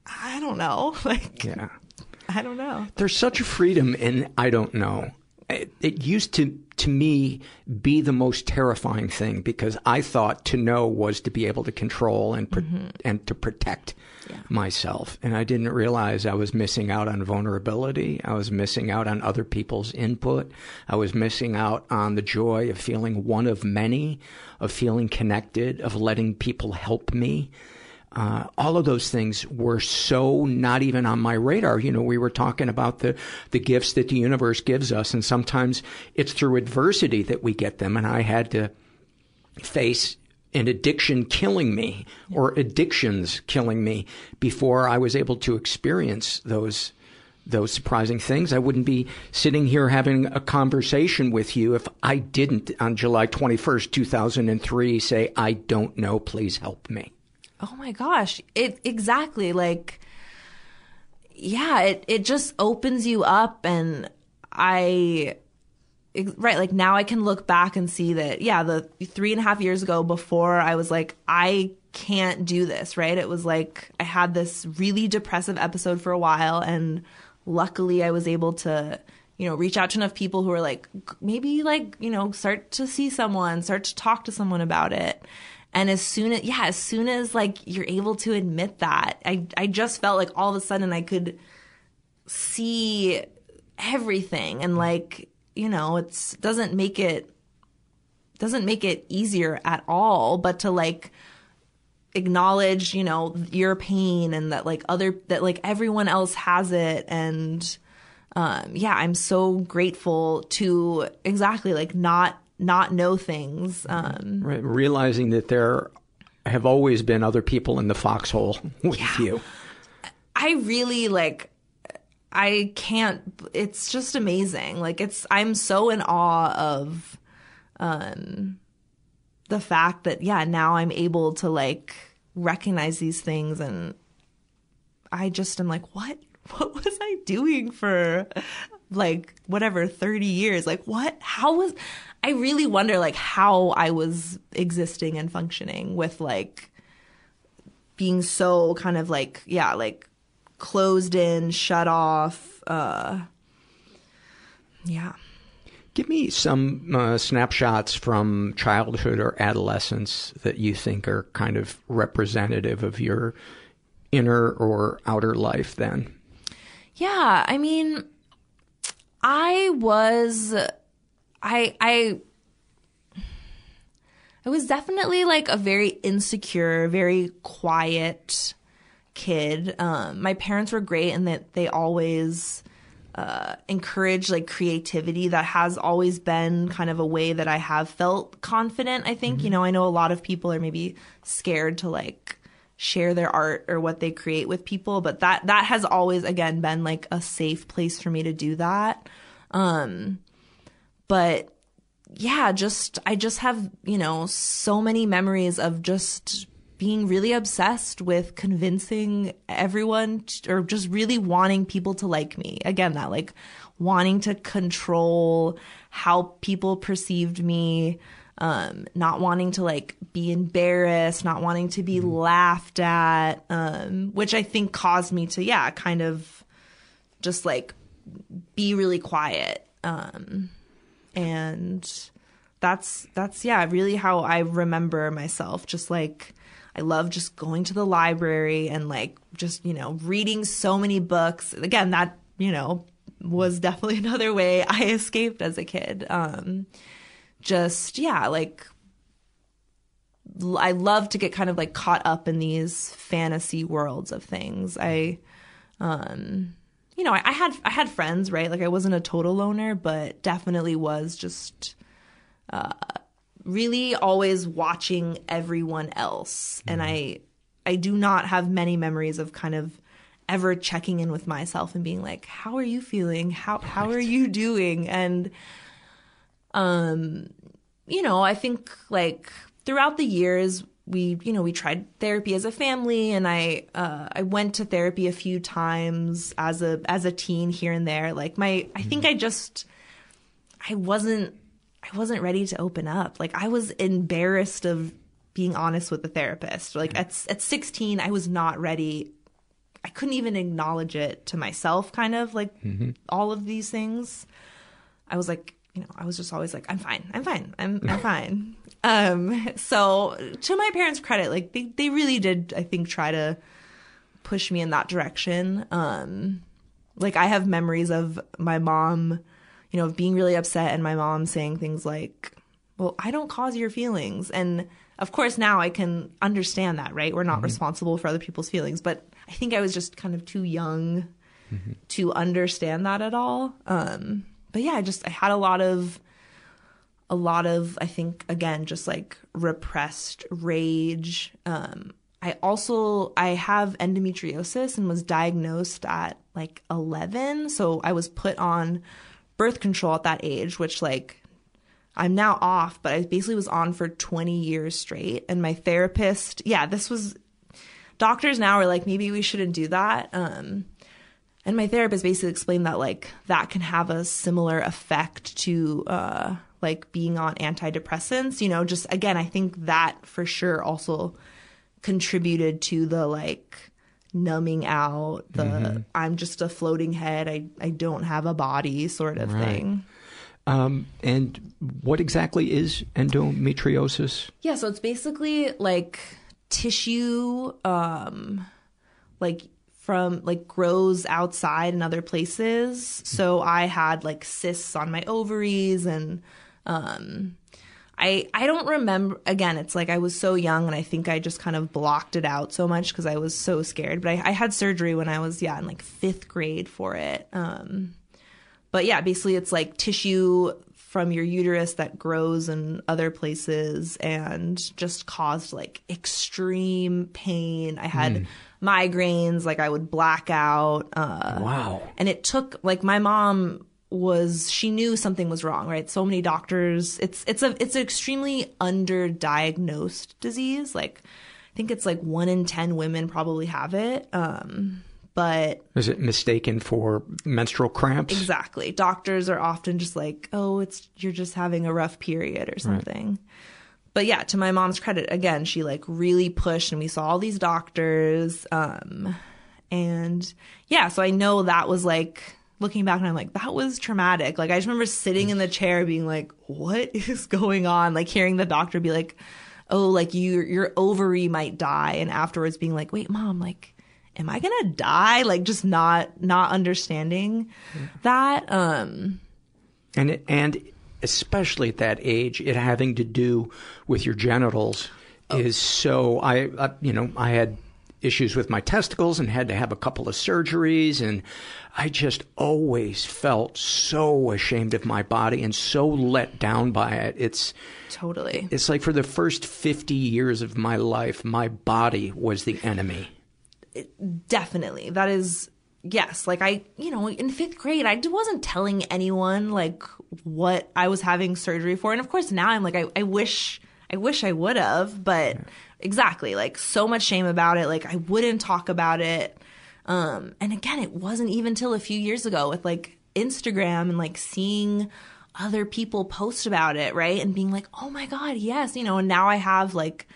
i don't know like Yeah. i don't know There's such a freedom in I don't know. It, used to to me be the most terrifying thing because I thought to know was to be able to control and pro- mm-hmm. and to protect myself, and I didn't realize I was missing out on vulnerability. I was missing out on other people's input. I was missing out on the joy of feeling one of many, of feeling connected, of letting people help me. Uh, all of those things were so not even on my radar. You know, we were talking about the, the gifts that the universe gives us, and sometimes it's through adversity that we get them. And I had to face an addiction killing me or addictions killing me before I was able to experience those those surprising things. I wouldn't be sitting here having a conversation with you if I didn't on July 21st, 2003 say, I don't know, please help me. Oh my gosh. It exactly like yeah, it it just opens you up and I right like now i can look back and see that yeah the three and a half years ago before i was like i can't do this right it was like i had this really depressive episode for a while and luckily i was able to you know reach out to enough people who were like maybe like you know start to see someone start to talk to someone about it and as soon as yeah as soon as like you're able to admit that i i just felt like all of a sudden i could see everything. And like you know, it's doesn't make it doesn't make it easier at all, but to like acknowledge, you know, your pain and that like other that like everyone else has it. And um yeah, I'm so grateful to exactly like not not know things. Um right, realizing that there have always been other people in the foxhole with yeah. you. I really like I can't it's just amazing. Like it's I'm so in awe of um the fact that yeah, now I'm able to like recognize these things and I just am like, what? What was I doing for like whatever 30 years? Like what? How was I really wonder like how I was existing and functioning with like being so kind of like yeah, like closed in, shut off. Uh, yeah. Give me some uh, snapshots from childhood or adolescence that you think are kind of representative of your inner or outer life then. Yeah, I mean, I was, I, I, I was definitely like a very insecure, very quiet, kid. Um, my parents were great in that they always uh, encourage like creativity. That has always been kind of a way that I have felt confident. I think mm-hmm. you know I know a lot of people are maybe scared to like share their art or what they create with people, but that that has always again been like a safe place for me to do that. Um, but yeah, just I just have you know so many memories of just being really obsessed with convincing everyone to, or just really wanting people to like me. Again, that like wanting to control how people perceived me, um, not wanting to like be embarrassed, not wanting to be mm-hmm. laughed at, um, which I think caused me to, yeah, kind of just like be really quiet. Um, and that's, that's, yeah, really how I remember myself, just like, I love just going to the library and like just, you know, reading so many books. Again, that, you know, was definitely another way I escaped as a kid. Um, just, yeah, like I love to get kind of like caught up in these fantasy worlds of things. I, um, you know, I, I, had I had friends, right? Like I wasn't a total loner, but definitely was just uh, really always watching everyone else. Mm-hmm. And I I do not have many memories of kind of ever checking in with myself and being like, "How are you feeling? How right. how are you doing?" And um you know, I think like throughout the years we you know we tried therapy as a family and i uh, i went to therapy a few times as a as a teen here and there like my i think i just i wasn't I wasn't ready to open up. Like I was embarrassed of being honest with the therapist. Like at at 16, I was not ready. I couldn't even acknowledge it to myself kind of like mm-hmm. all of these things. I was like, you know, I was just always like, I'm fine. I'm fine. I'm I'm fine. Um so to my parents' credit, like they they really did I think try to push me in that direction. Um like I have memories of my mom you know, being really upset and my mom saying things like, well, I don't cause your feelings. And of course, now I can understand that, right? We're not mm-hmm. responsible for other people's feelings. But I think I was just kind of too young mm-hmm. to understand that at all. Um, but yeah, I just, I had a lot of, a lot of, I think, again, just like repressed rage. Um, I also, I have endometriosis and was diagnosed at like 11. So I was put on birth control at that age, which like I'm now off, but I basically was on for 20 years straight. And my therapist, yeah, this was doctors now are like, maybe we shouldn't do that. Um, and my therapist basically explained that like that can have a similar effect to uh, like being on antidepressants. You know, just again, I think that for sure also contributed to the like numbing out, the mm-hmm. I'm just a floating head, I I don't have a body sort of right. thing. Um, and what exactly is endometriosis? Yeah, so it's basically like tissue, um, like from like grows outside in other places. So I had like cysts on my ovaries and um I I don't remember again it's like I was so young and I think I just kind of blocked it out so much because I was so scared. But I, I had surgery when I was yeah in like fifth grade for it. Um but yeah, basically it's like tissue from your uterus that grows in other places and just caused like extreme pain. I had mm. migraines, like I would black out. Uh, wow. And it took like my mom was she knew something was wrong, right? So many doctors. It's it's a it's an extremely underdiagnosed disease. Like I think it's like one in ten women probably have it. Um, but is it mistaken for menstrual cramps? Exactly. Doctors are often just like, "Oh, it's you're just having a rough period or something." Right. But yeah, to my mom's credit, again, she like really pushed, and we saw all these doctors. Um, and yeah, so I know that was like looking back, and I'm like, that was traumatic. Like I just remember sitting in the chair, being like, "What is going on?" Like hearing the doctor be like, "Oh, like you your ovary might die," and afterwards being like, "Wait, mom, like." am I gonna die? Like just not not understanding that. Um and it, and especially at that age, it having to do with your genitals oh. is so. I, I you know I had issues with my testicles and had to have a couple of surgeries and I just always felt so ashamed of my body and so let down by it. It's totally. It's like for the first 50 years of my life my body was the enemy definitely that is yes like i you know in fifth grade i wasn't telling anyone like what i was having surgery for and of course now i'm like i, I wish i wish i would have but exactly. Like so much shame about it. Like i wouldn't talk about it. Um and again it wasn't even till a few years ago with like instagram and like seeing other people post about it right? And being like oh my god yes. You know and now i have like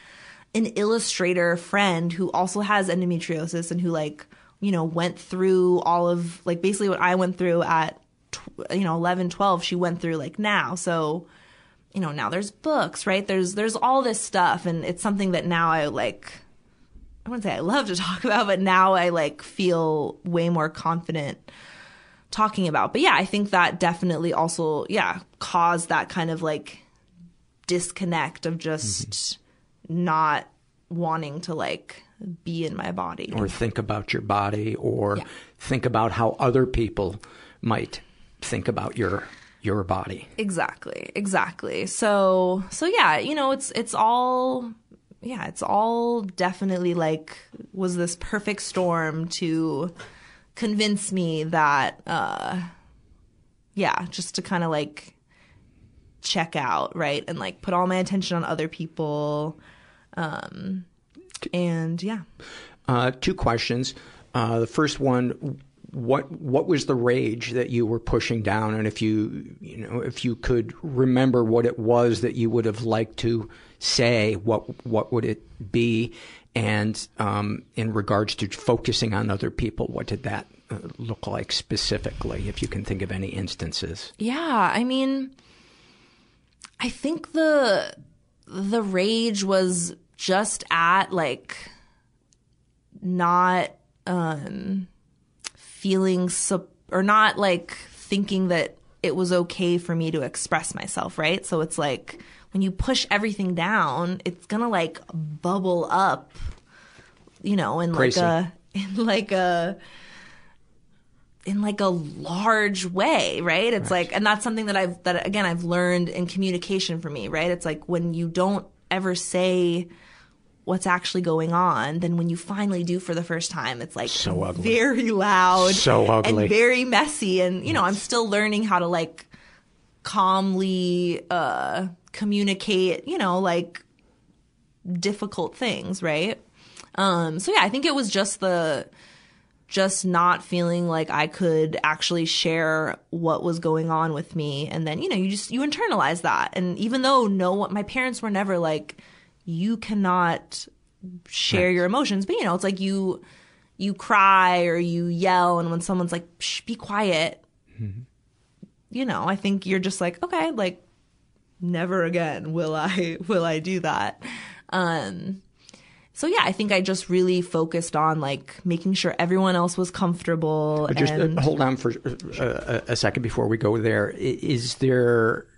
an illustrator friend who also has endometriosis and who like you know went through all of like basically what I went through at you know 11 12 she went through like now. So you know now there's books right? There's there's all this stuff and it's something that now I like I wouldn't say I love to talk about but now I like feel way more confident talking about. But yeah I think that definitely also yeah caused that kind of like disconnect of just mm-hmm not wanting to like be in my body. Or think about your body or yeah. think about how other people might think about your your body. Exactly. Exactly. So so yeah, you know, it's it's all yeah, it's all definitely like was this perfect storm to convince me that uh yeah, just to kind of like check out, right? And like put all my attention on other people um, and yeah. Uh, two questions. Uh, the first one, what what was the rage that you were pushing down, and if you you know if you could remember what it was that you would have liked to say, what what would it be? And um, in regards to focusing on other people, what did that uh, look like specifically? If you can think of any instances. Yeah, I mean, I think the the rage was just at like not um feeling so or not like thinking that it was okay for me to express myself, right? So it's like when you push everything down, it's gonna like bubble up, you know, in Crazy. like a in like a in like a large way, right? It's right. like and that's something that I've that again I've learned in communication for me, right? It's like when you don't ever say what's actually going on, then when you finally do for the first time, it's like so ugly. very loud, so ugly, and very messy. And you know, I'm still learning how to like calmly uh, communicate. You know, like difficult things, right? Um, so yeah, I think it was just the just not feeling like I could actually share what was going on with me. And then, you know, you just, you internalize that. And even though no, my parents were never like, you cannot share right. your emotions, but you know, it's like you, you cry or you yell. And when someone's like, Shh, be quiet, mm-hmm. you know, I think you're just like, okay, like never again will I, will I do that. Um, so yeah, I think I just really focused on like making sure everyone else was comfortable. But just uh, and... uh, hold on for uh, a second before we go there. Is there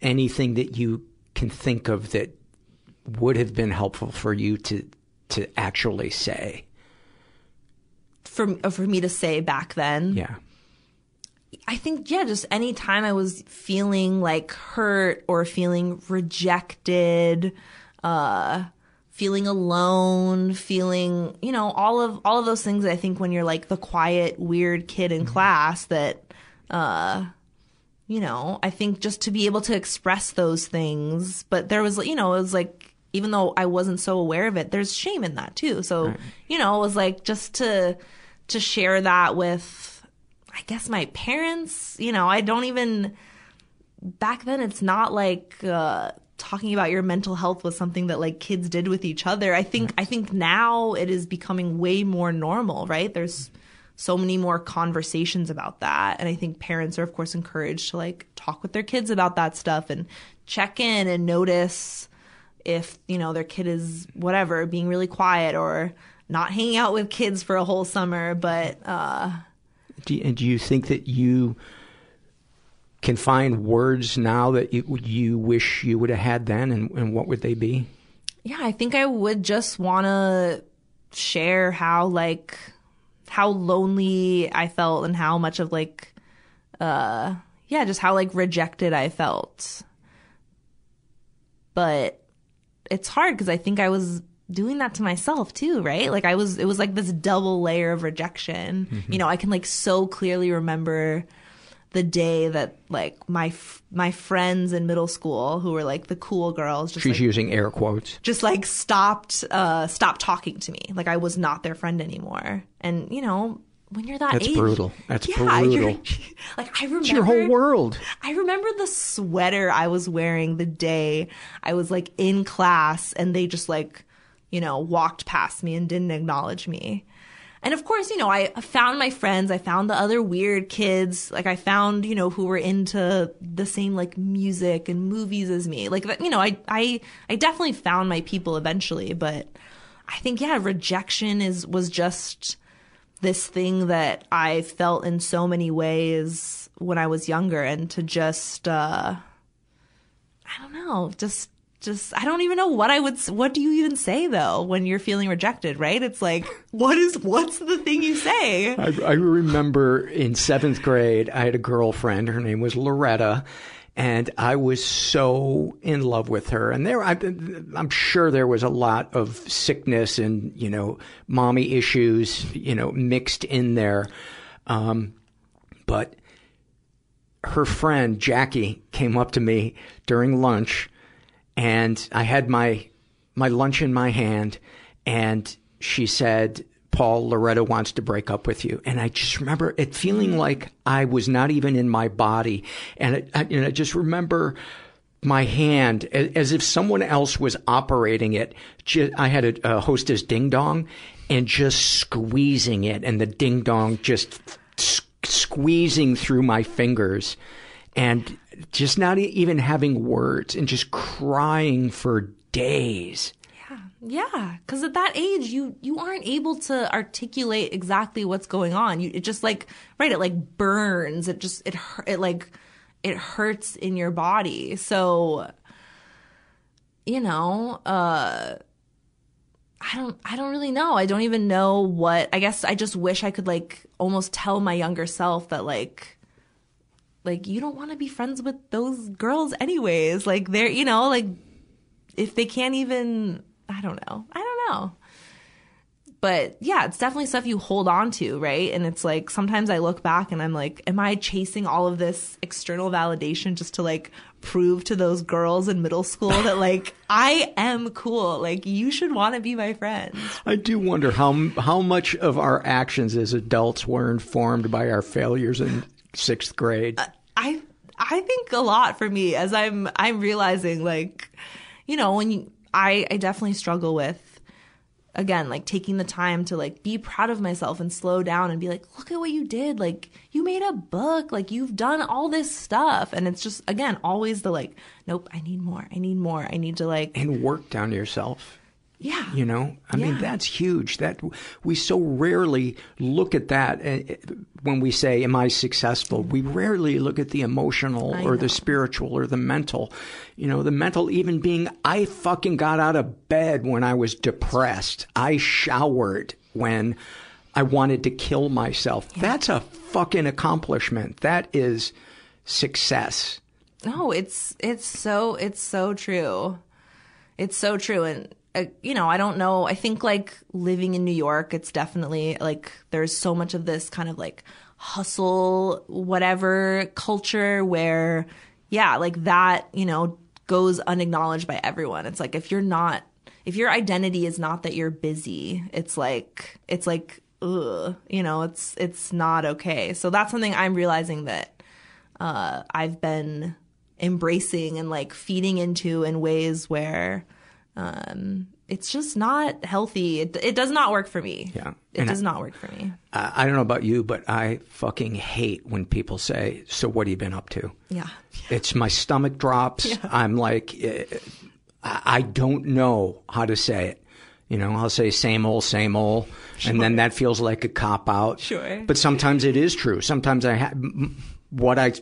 anything that you can think of that would have been helpful for you to to actually say? For uh, for me to say back then, yeah. I think yeah, just any time I was feeling like hurt or feeling rejected. Uh, feeling alone, feeling, you know, all of all of those things I think when you're like the quiet, weird kid in mm-hmm. class that uh you know, I think just to be able to express those things, but there was, you know, it was like even though I wasn't so aware of it, there's shame in that too. So, right. you know, it was like just to to share that with I guess my parents, you know, I don't even back then it's not like uh talking about your mental health was something that like kids did with each other. I think I think now it is becoming way more normal, right? There's so many more conversations about that and I think parents are of course encouraged to like talk with their kids about that stuff and check in and notice if, you know, their kid is whatever, being really quiet or not hanging out with kids for a whole summer, but uh do you, do you think that you can find words now that you, you wish you would have had then, and, and what would they be? Yeah, I think I would just want to share how like how lonely I felt and how much of like uh yeah, just how like rejected I felt. But it's hard because I think I was doing that to myself too, right? Like I was it was like this double layer of rejection. Mm-hmm. You know, I can like so clearly remember the day that like my f- my friends in middle school who were like the cool girls just she's like, using air quotes just like stopped uh stopped talking to me like i was not their friend anymore and you know when you're that that's age, brutal. That's yeah, brutal. like i remember it's your whole world. I remember the sweater i was wearing the day i was like in class and they just like you know walked past me and didn't acknowledge me. And of course, you know, I found my friends, I found the other weird kids, like I found, you know, who were into the same like music and movies as me. Like you know, I I I definitely found my people eventually, but I think yeah, rejection is was just this thing that I felt in so many ways when I was younger and to just uh I don't know, just just I don't even know what I would what do you even say though when you're feeling rejected, right? It's like what is what's the thing you say? I, I remember in seventh grade, I had a girlfriend. Her name was Loretta. And I was so in love with her. And there, I, I'm sure there was a lot of sickness and, you know, mommy issues, you know, mixed in there. Um, but her friend, Jackie, came up to me during lunch and I had my my lunch in my hand, and she said, "Paul, Loretta wants to break up with you." And I just remember it feeling hmm. like I was not even in my body, and it, I, and I just remember my hand as if someone else was operating it. I had a, a hostess ding dong, and just squeezing it, and the ding dong just squeezing through my fingers, and just not even having words and just crying for days. Yeah. Because at that age, you you aren't able to articulate exactly what's going on. You it just like right, it like burns. It just it it like it hurts in your body. So you know, uh I don't I don't really know. I don't even know what I guess I just wish I could like almost tell my younger self that like like you don't want to be friends with those girls anyways like they're you know like if they can't even I don't know. I don't know. But yeah, it's definitely stuff you hold on to, right? And it's like sometimes I look back and I'm like, am I chasing all of this external validation just to like prove to those girls in middle school that like I am cool. Like you should want to be my friend. I do wonder how how much of our actions as adults were informed by our failures in sixth grade. Uh, I I think a lot for me as I'm I'm realizing like, you know, when you, I I definitely struggle with again like taking the time to like be proud of myself and slow down and be like look at what you did. Like you made a book. Like you've done all this stuff. And it's just again always the like nope i need more. I need more. I need to like and work down to yourself yeah. You know, I yeah. mean, that's huge. That we so rarely look at that eh, when we say, Am I successful? We rarely look at the emotional or the spiritual or the mental. You know, the mental even being, I fucking got out of bed when I was depressed. I showered when I wanted to kill myself. Yeah. That's a fucking accomplishment. That is success. No, it's, it's so, it's so true. It's so true. And, uh, you know, I don't know. I think like living in New York, it's definitely like there's so much of this kind of like hustle, whatever culture where, yeah, like that, you know, goes unacknowledged by everyone. It's like if you're not, if your identity is not that you're busy, it's like, it's like, ugh, you know, it's, it's not okay. So that's something I'm realizing that, uh, I've been embracing and like feeding into in ways where, um, it's just not healthy. It, it does not work for me. Yeah. It and does I, not work for me. I, I don't know about you, but I fucking hate when people say, So what have you been up to? Yeah. It's my stomach drops. Yeah. I'm like, eh, I don't know how to say it. You know, I'll say same old, same old, sure. and then that feels like a cop out. Sure. But sometimes it is true. Sometimes I have what I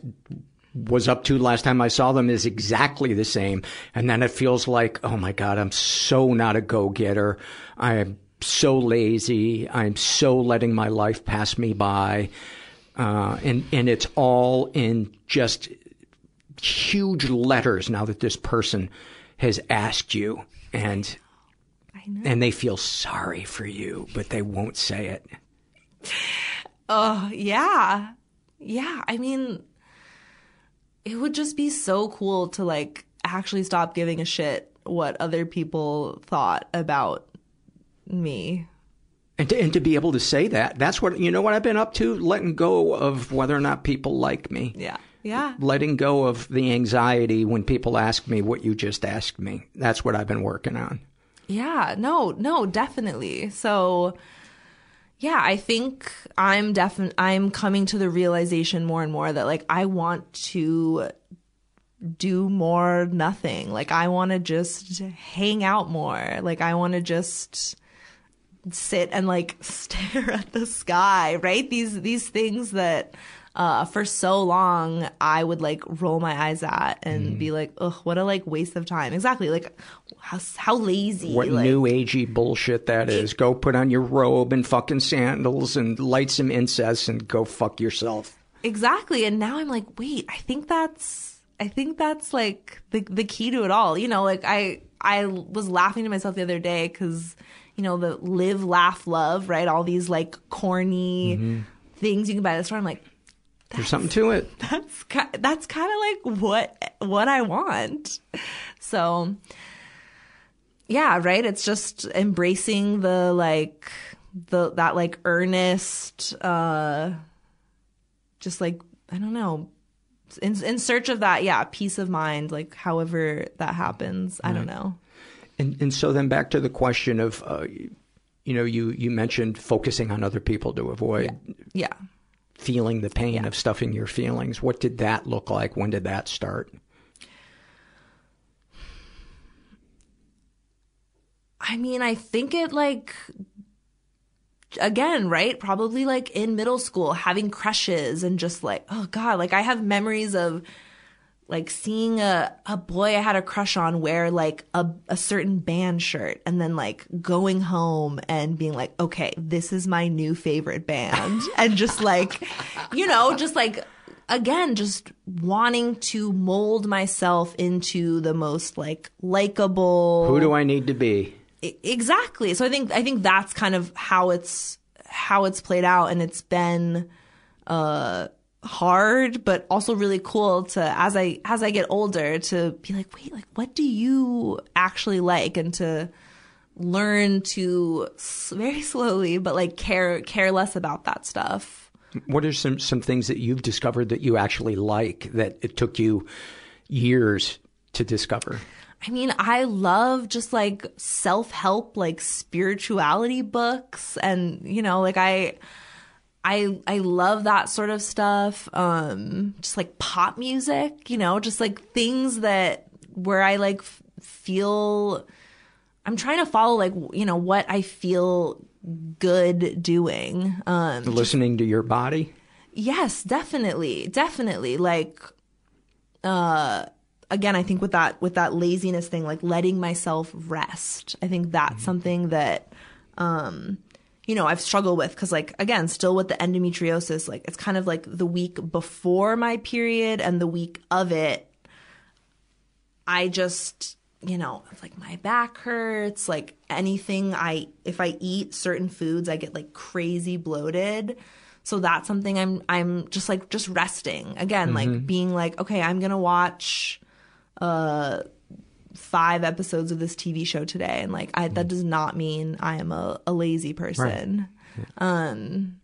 was up to last time I saw them is exactly the same. And then it feels like, oh my God, I'm so not a go getter. I am so lazy. I'm so letting my life pass me by. Uh, and, and it's all in just huge letters now that this person has asked you and, and they feel sorry for you, but they won't say it. Oh, yeah. Yeah. I mean, it would just be so cool to like actually stop giving a shit what other people thought about me. And to, and to be able to say that, that's what, you know what I've been up to? Letting go of whether or not people like me. Yeah. Yeah. Letting go of the anxiety when people ask me what you just asked me. That's what I've been working on. Yeah. No, no, definitely. So, yeah, I think I'm definitely I'm coming to the realization more and more that like I want to do more nothing. Like I want to just hang out more. Like I want to just sit and like stare at the sky, right? These these things that uh, for so long I would like roll my eyes at and mm. be like, ugh, what a like waste of time. Exactly. Like how, how lazy. What like, new agey bullshit that is. Go put on your robe and fucking sandals and light some incense and go fuck yourself. Exactly. And now I'm like, wait, I think that's, I think that's like the, the key to it all. You know, like I, I was laughing to myself the other day because, you know, the live, laugh, love, right? All these like corny mm-hmm. things you can buy at the store. I'm like, there's something to it. That's that's kind of like what what I want. So yeah, right? It's just embracing the like the that like earnest uh just like I don't know in in search of that yeah peace of mind like however that happens I don't know. And and so then back to the question of uh, you know you you mentioned focusing on other people to avoid yeah. yeah feeling the pain yeah. of stuffing your feelings. What did that look like? When did that start? I mean, I think it like again, right? Probably like in middle school, having crushes and just like, oh God, like I have memories of like seeing a, a boy I had a crush on wear like a, a certain band shirt and then like going home and being like, okay, this is my new favorite band. and just like, you know, just like, again, just wanting to mold myself into the most like likable. Who do I need to be? exactly. So I think I think that's kind of how it's how it's played out, and it's been uh, hard, but also really cool to as I as I get older to be like, wait, like what do you actually like, and to learn to very slowly, but like care care less about that stuff. What are some some things that you've discovered that you actually like that it took you years to discover? I mean, I love just like self help, like spirituality books, and you know, like I. I I love that sort of stuff. Um, just like pop music, you know, just like things that where I like f- feel. I'm trying to follow like you know what I feel good doing. Um, Listening to your body. Yes, definitely, definitely. Like, uh, again, I think with that with that laziness thing, like letting myself rest. I think that's mm-hmm. something that, um, you know, I've struggled with because, like, again, still with the endometriosis, like it's kind of like the week before my period and the week of it. I just, you know, like my back hurts. Like anything I, if I eat certain foods, I get like crazy bloated. So that's something I'm I'm just like just resting. Again, mm-hmm. like being like, okay, I'm going to watch uh five episodes of this TV show today and like I that mm-hmm. does not mean I am a, a lazy person. Right. Um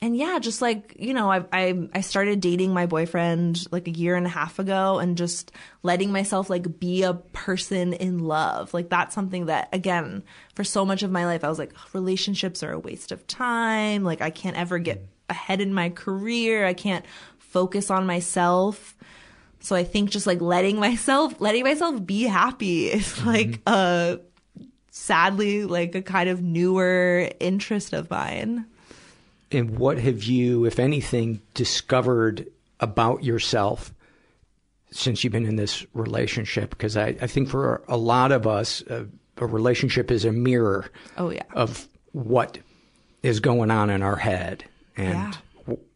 and yeah, just like you know, I, I I started dating my boyfriend like a year and a half ago, and just letting myself like be a person in love. Like that's something that again, for so much of my life, I was like, relationships are a waste of time. Like I can't ever get ahead in my career. I can't focus on myself. So I think just like letting myself, letting myself be happy is mm-hmm. like a sadly like a kind of newer interest of mine. And what have you, if anything, discovered about yourself since you've been in this relationship? Because I, I think for a lot of us, uh, a relationship is a mirror oh, yeah. of what is going on in our head and yeah.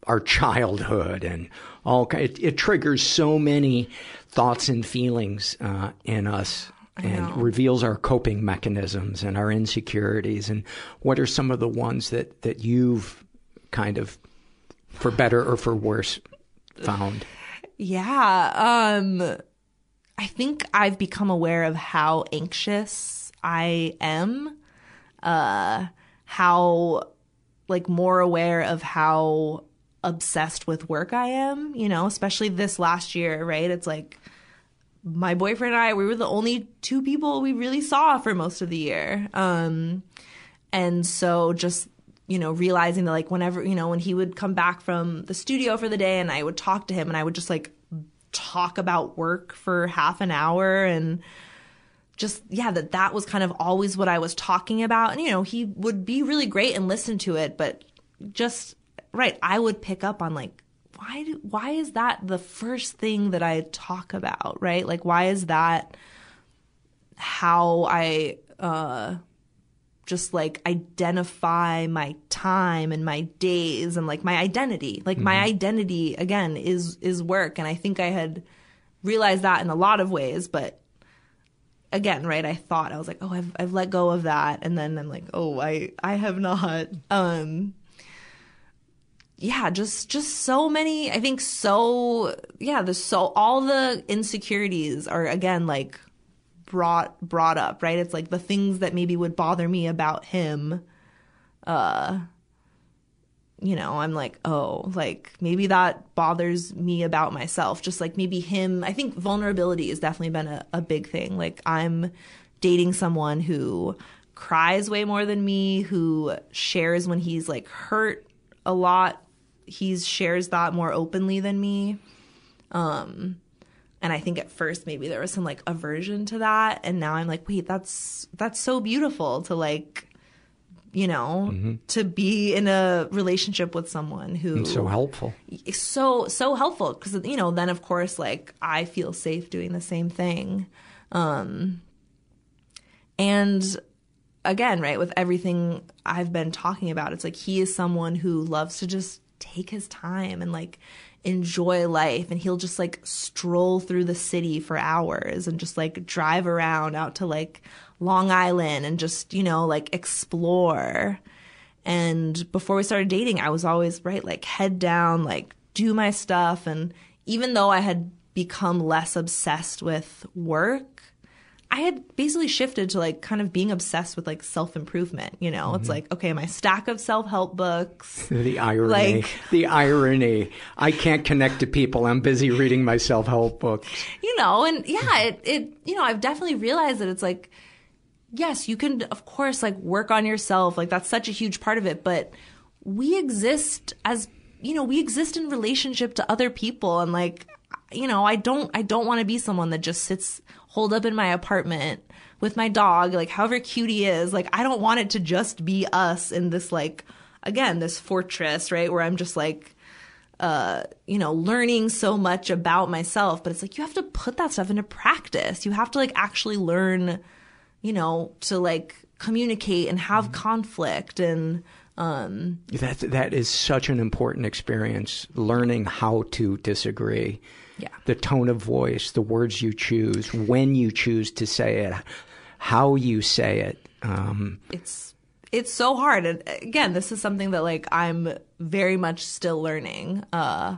Our childhood and all. It, it triggers so many thoughts and feelings uh, in us and reveals our coping mechanisms and our insecurities. And what are some of the ones that, that you've kind of, for better or for worse, found? Yeah. Um, I think I've become aware of how anxious I am. Uh, how, like, more aware of how obsessed with work I am, you know, especially this last year, right? It's like my boyfriend and I, we were the only two people we really saw for most of the year. Um, and so just you know, realizing that like whenever, you know, when he would come back from the studio for the day and I would talk to him and I would just like talk about work for half an hour and just yeah that that was kind of always what I was talking about and you know he would be really great and listen to it but just right I would pick up on like why do, why is that the first thing that I talk about right like why is that how I uh just like identify my time and my days and like my identity. Like mm-hmm. my identity again is is work and I think I had realized that in a lot of ways, but again, right, I thought I was like, "Oh, I've I've let go of that." And then I'm like, "Oh, I I have not." Um yeah, just just so many, I think so yeah, the so all the insecurities are again like brought brought up, right? It's like the things that maybe would bother me about him uh you know, I'm like, oh, like maybe that bothers me about myself. Just like maybe him, I think vulnerability has definitely been a, a big thing. Like I'm dating someone who cries way more than me, who shares when he's like hurt a lot. He shares that more openly than me. Um, and I think at first maybe there was some like aversion to that. And now I'm like, wait, that's that's so beautiful to like you know, mm-hmm. to be in a relationship with someone who and so helpful. So so helpful because you know, then of course like I feel safe doing the same thing. Um and again, right, with everything I've been talking about, it's like he is someone who loves to just take his time and like enjoy life and he'll just like stroll through the city for hours and just like drive around out to like Long Island and just, you know, like explore. And before we started dating, I was always right, like head down, like do my stuff. And even though I had become less obsessed with work, I had basically shifted to like kind of being obsessed with like self improvement. You know, mm-hmm. it's like, okay, my stack of self help books. the irony. Like, the irony. I can't connect to people. I'm busy reading my self help books. You know, and yeah, it, it, you know, I've definitely realized that it's like, yes, you can, of course, like work on yourself. Like that's such a huge part of it. But we exist as, you know, we exist in relationship to other people. And like, you know, I don't, I don't want to be someone that just sits holed up in my apartment with my dog, like however cute he is. Like, I don't want it to just be us in this, like, again, this fortress, right? Where I'm just like, uh, you know, learning so much about myself. But it's like, you have to put that stuff into practice. You have to, like, actually learn, you know, to, like, communicate and have mm-hmm. conflict and, um, that that is such an important experience learning how to disagree yeah. The tone of voice, the words you choose, when you choose to say it, how you say it. Um, it's it's so hard. And again, this is something that like I'm very much still learning. Uh,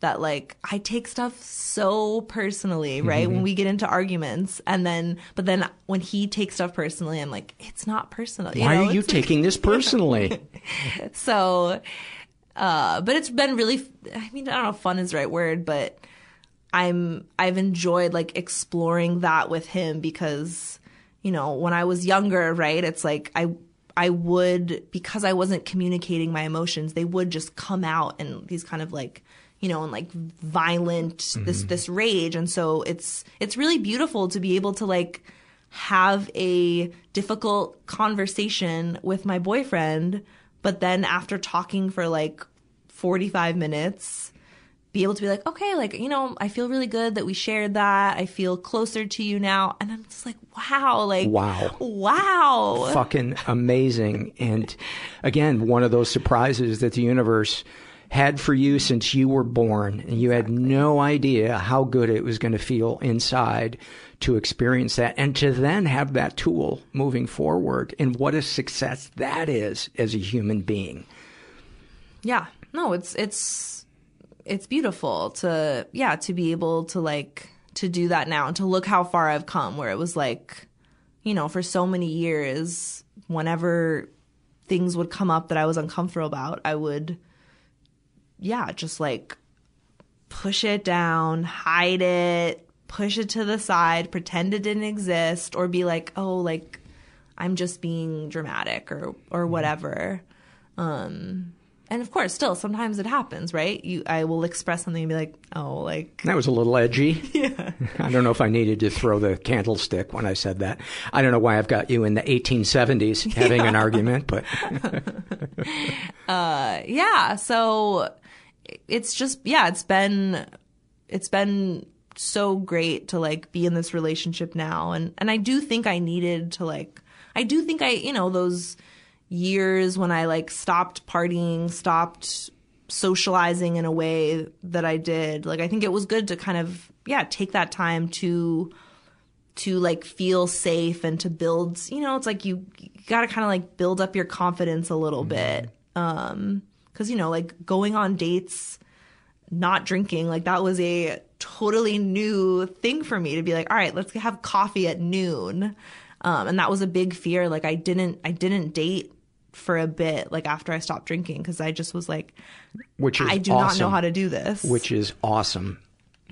that like I take stuff so personally, right? Mm-hmm. When we get into arguments, and then but then when he takes stuff personally, I'm like, it's not personal. You Why know? are you it's taking like, this personally? so, uh, but it's been really. I mean, I don't know if fun is the right word, but I'm I've enjoyed like exploring that with him because you know when I was younger right it's like I I would because I wasn't communicating my emotions they would just come out and these kind of like you know and like violent mm-hmm. this this rage and so it's it's really beautiful to be able to like have a difficult conversation with my boyfriend but then after talking for like 45 minutes be able to be like, okay, like, you know, I feel really good that we shared that. I feel closer to you now. And I'm just like, wow, like, wow, wow. Fucking amazing. And again, one of those surprises that the universe had for you since you were born. And you had no idea how good it was going to feel inside to experience that and to then have that tool moving forward. And what a success that is as a human being. Yeah. No, it's, it's, it's beautiful to yeah to be able to like to do that now and to look how far I've come where it was like you know for so many years whenever things would come up that I was uncomfortable about I would yeah just like push it down hide it push it to the side pretend it didn't exist or be like oh like I'm just being dramatic or or mm-hmm. whatever um and of course, still sometimes it happens, right? You, I will express something and be like, "Oh, like that was a little edgy." Yeah. I don't know if I needed to throw the candlestick when I said that. I don't know why I've got you in the 1870s having yeah. an argument, but uh, yeah. So it's just yeah, it's been it's been so great to like be in this relationship now, and and I do think I needed to like I do think I you know those years when I like stopped partying, stopped socializing in a way that I did. Like I think it was good to kind of yeah, take that time to to like feel safe and to build, you know, it's like you, you got to kind of like build up your confidence a little mm-hmm. bit. Um cuz you know, like going on dates not drinking, like that was a totally new thing for me to be like, all right, let's have coffee at noon. Um, and that was a big fear. Like I didn't, I didn't date for a bit, like after I stopped drinking, because I just was like, which is I do awesome, not know how to do this. Which is awesome.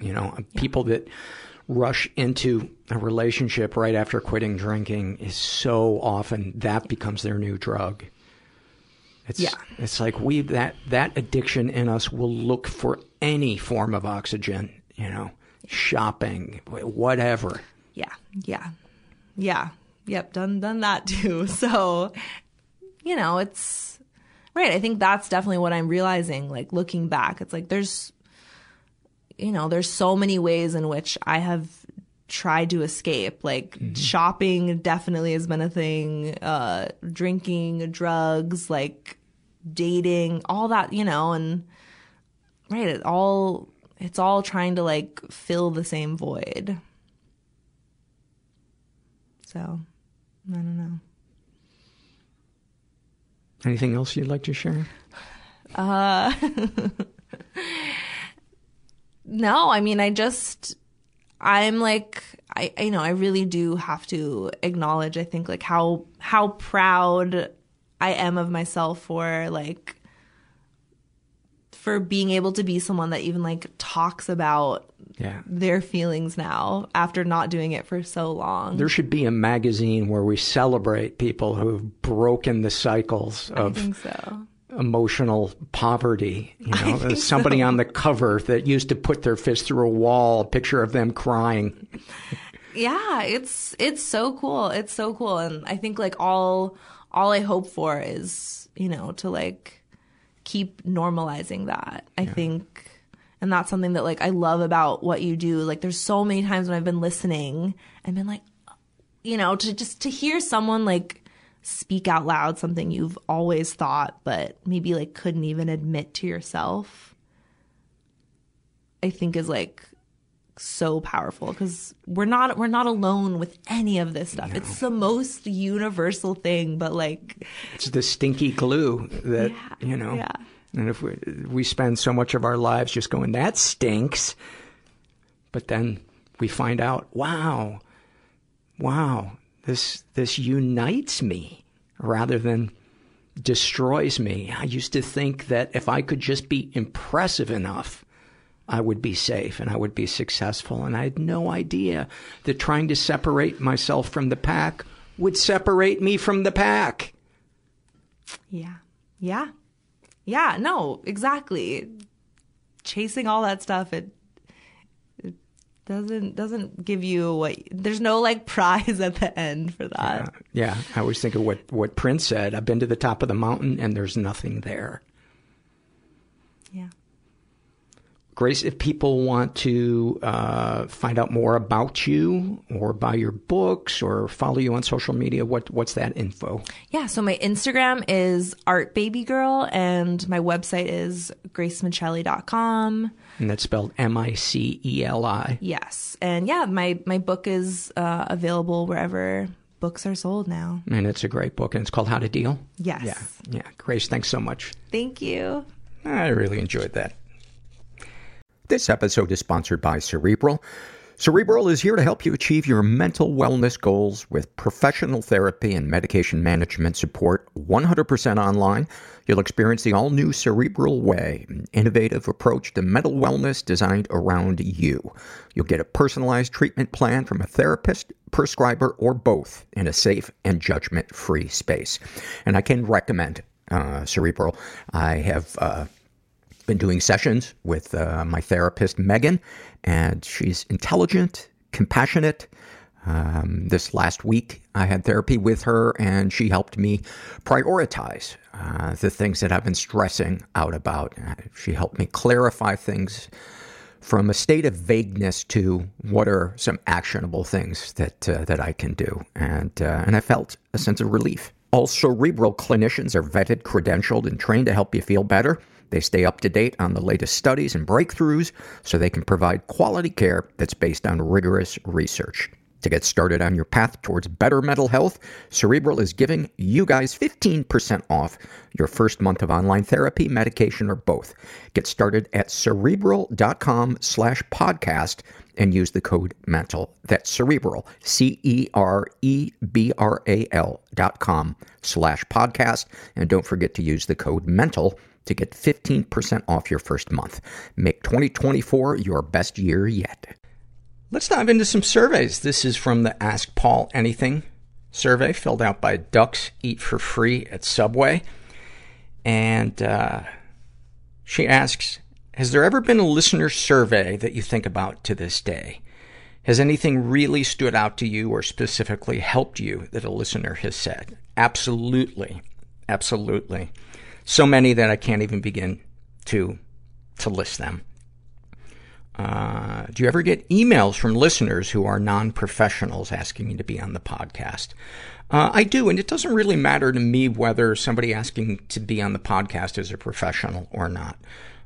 You know, yeah. people that rush into a relationship right after quitting drinking is so often that becomes their new drug. It's, yeah. It's like we that that addiction in us will look for any form of oxygen. You know, shopping, whatever. Yeah. Yeah. Yeah. Yep. Done done that too. So you know, it's right. I think that's definitely what I'm realizing. Like looking back, it's like there's, you know, there's so many ways in which I have tried to escape. Like mm-hmm. shopping definitely has been a thing, uh, drinking, drugs, like dating, all that, you know, and right, it all it's all trying to like fill the same void. So, I don't know. Anything else you'd like to share? Uh No, I mean I just I'm like I you know, I really do have to acknowledge I think like how how proud I am of myself for like for being able to be someone that even like talks about yeah. their feelings now after not doing it for so long. There should be a magazine where we celebrate people who've broken the cycles of so. emotional poverty. You know, somebody so. on the cover that used to put their fist through a wall, a picture of them crying. yeah, it's it's so cool. It's so cool, and I think like all all I hope for is you know to like keep normalizing that. I yeah. think and that's something that like I love about what you do. Like there's so many times when I've been listening and been like you know, to just to hear someone like speak out loud something you've always thought but maybe like couldn't even admit to yourself. I think is like so powerful because we're not we're not alone with any of this stuff. No. It's the most universal thing, but like it's the stinky glue that yeah, you know. Yeah. And if we we spend so much of our lives just going that stinks, but then we find out, wow, wow, this this unites me rather than destroys me. I used to think that if I could just be impressive enough I would be safe and I would be successful. And I had no idea that trying to separate myself from the pack would separate me from the pack. Yeah. Yeah. Yeah. No, exactly. Chasing all that stuff, it, it doesn't doesn't give you what there's no like prize at the end for that. Yeah. yeah. I always think of what what Prince said. I've been to the top of the mountain and there's nothing there. Yeah. Grace, if people want to uh, find out more about you or buy your books or follow you on social media, what what's that info? Yeah, so my Instagram is artbabygirl and my website is gracemiceli.com. And that's spelled M I C E L I. Yes. And yeah, my, my book is uh, available wherever books are sold now. And it's a great book, and it's called How to Deal? Yes. Yeah. Yeah. Grace, thanks so much. Thank you. I really enjoyed that. This episode is sponsored by Cerebral. Cerebral is here to help you achieve your mental wellness goals with professional therapy and medication management support 100% online. You'll experience the all new Cerebral Way, an innovative approach to mental wellness designed around you. You'll get a personalized treatment plan from a therapist, prescriber, or both in a safe and judgment free space. And I can recommend uh, Cerebral. I have. Uh, been doing sessions with uh, my therapist, Megan, and she's intelligent, compassionate. Um, this last week, I had therapy with her, and she helped me prioritize uh, the things that I've been stressing out about. Uh, she helped me clarify things from a state of vagueness to what are some actionable things that uh, that I can do, and uh, and I felt a sense of relief. All cerebral clinicians are vetted, credentialed, and trained to help you feel better. They stay up to date on the latest studies and breakthroughs so they can provide quality care that's based on rigorous research. To get started on your path towards better mental health, Cerebral is giving you guys 15% off your first month of online therapy, medication, or both. Get started at cerebral.com slash podcast and use the code MENTAL. That's cerebral, C E R E B R A L dot com slash podcast. And don't forget to use the code MENTAL to get 15% off your first month. Make 2024 your best year yet. Let's dive into some surveys. This is from the Ask Paul Anything survey filled out by Ducks Eat for Free at Subway. And uh, she asks Has there ever been a listener survey that you think about to this day? Has anything really stood out to you or specifically helped you that a listener has said? Absolutely. Absolutely. So many that I can't even begin to, to list them. Uh, do you ever get emails from listeners who are non-professionals asking you to be on the podcast? Uh, I do, and it doesn't really matter to me whether somebody asking to be on the podcast is a professional or not.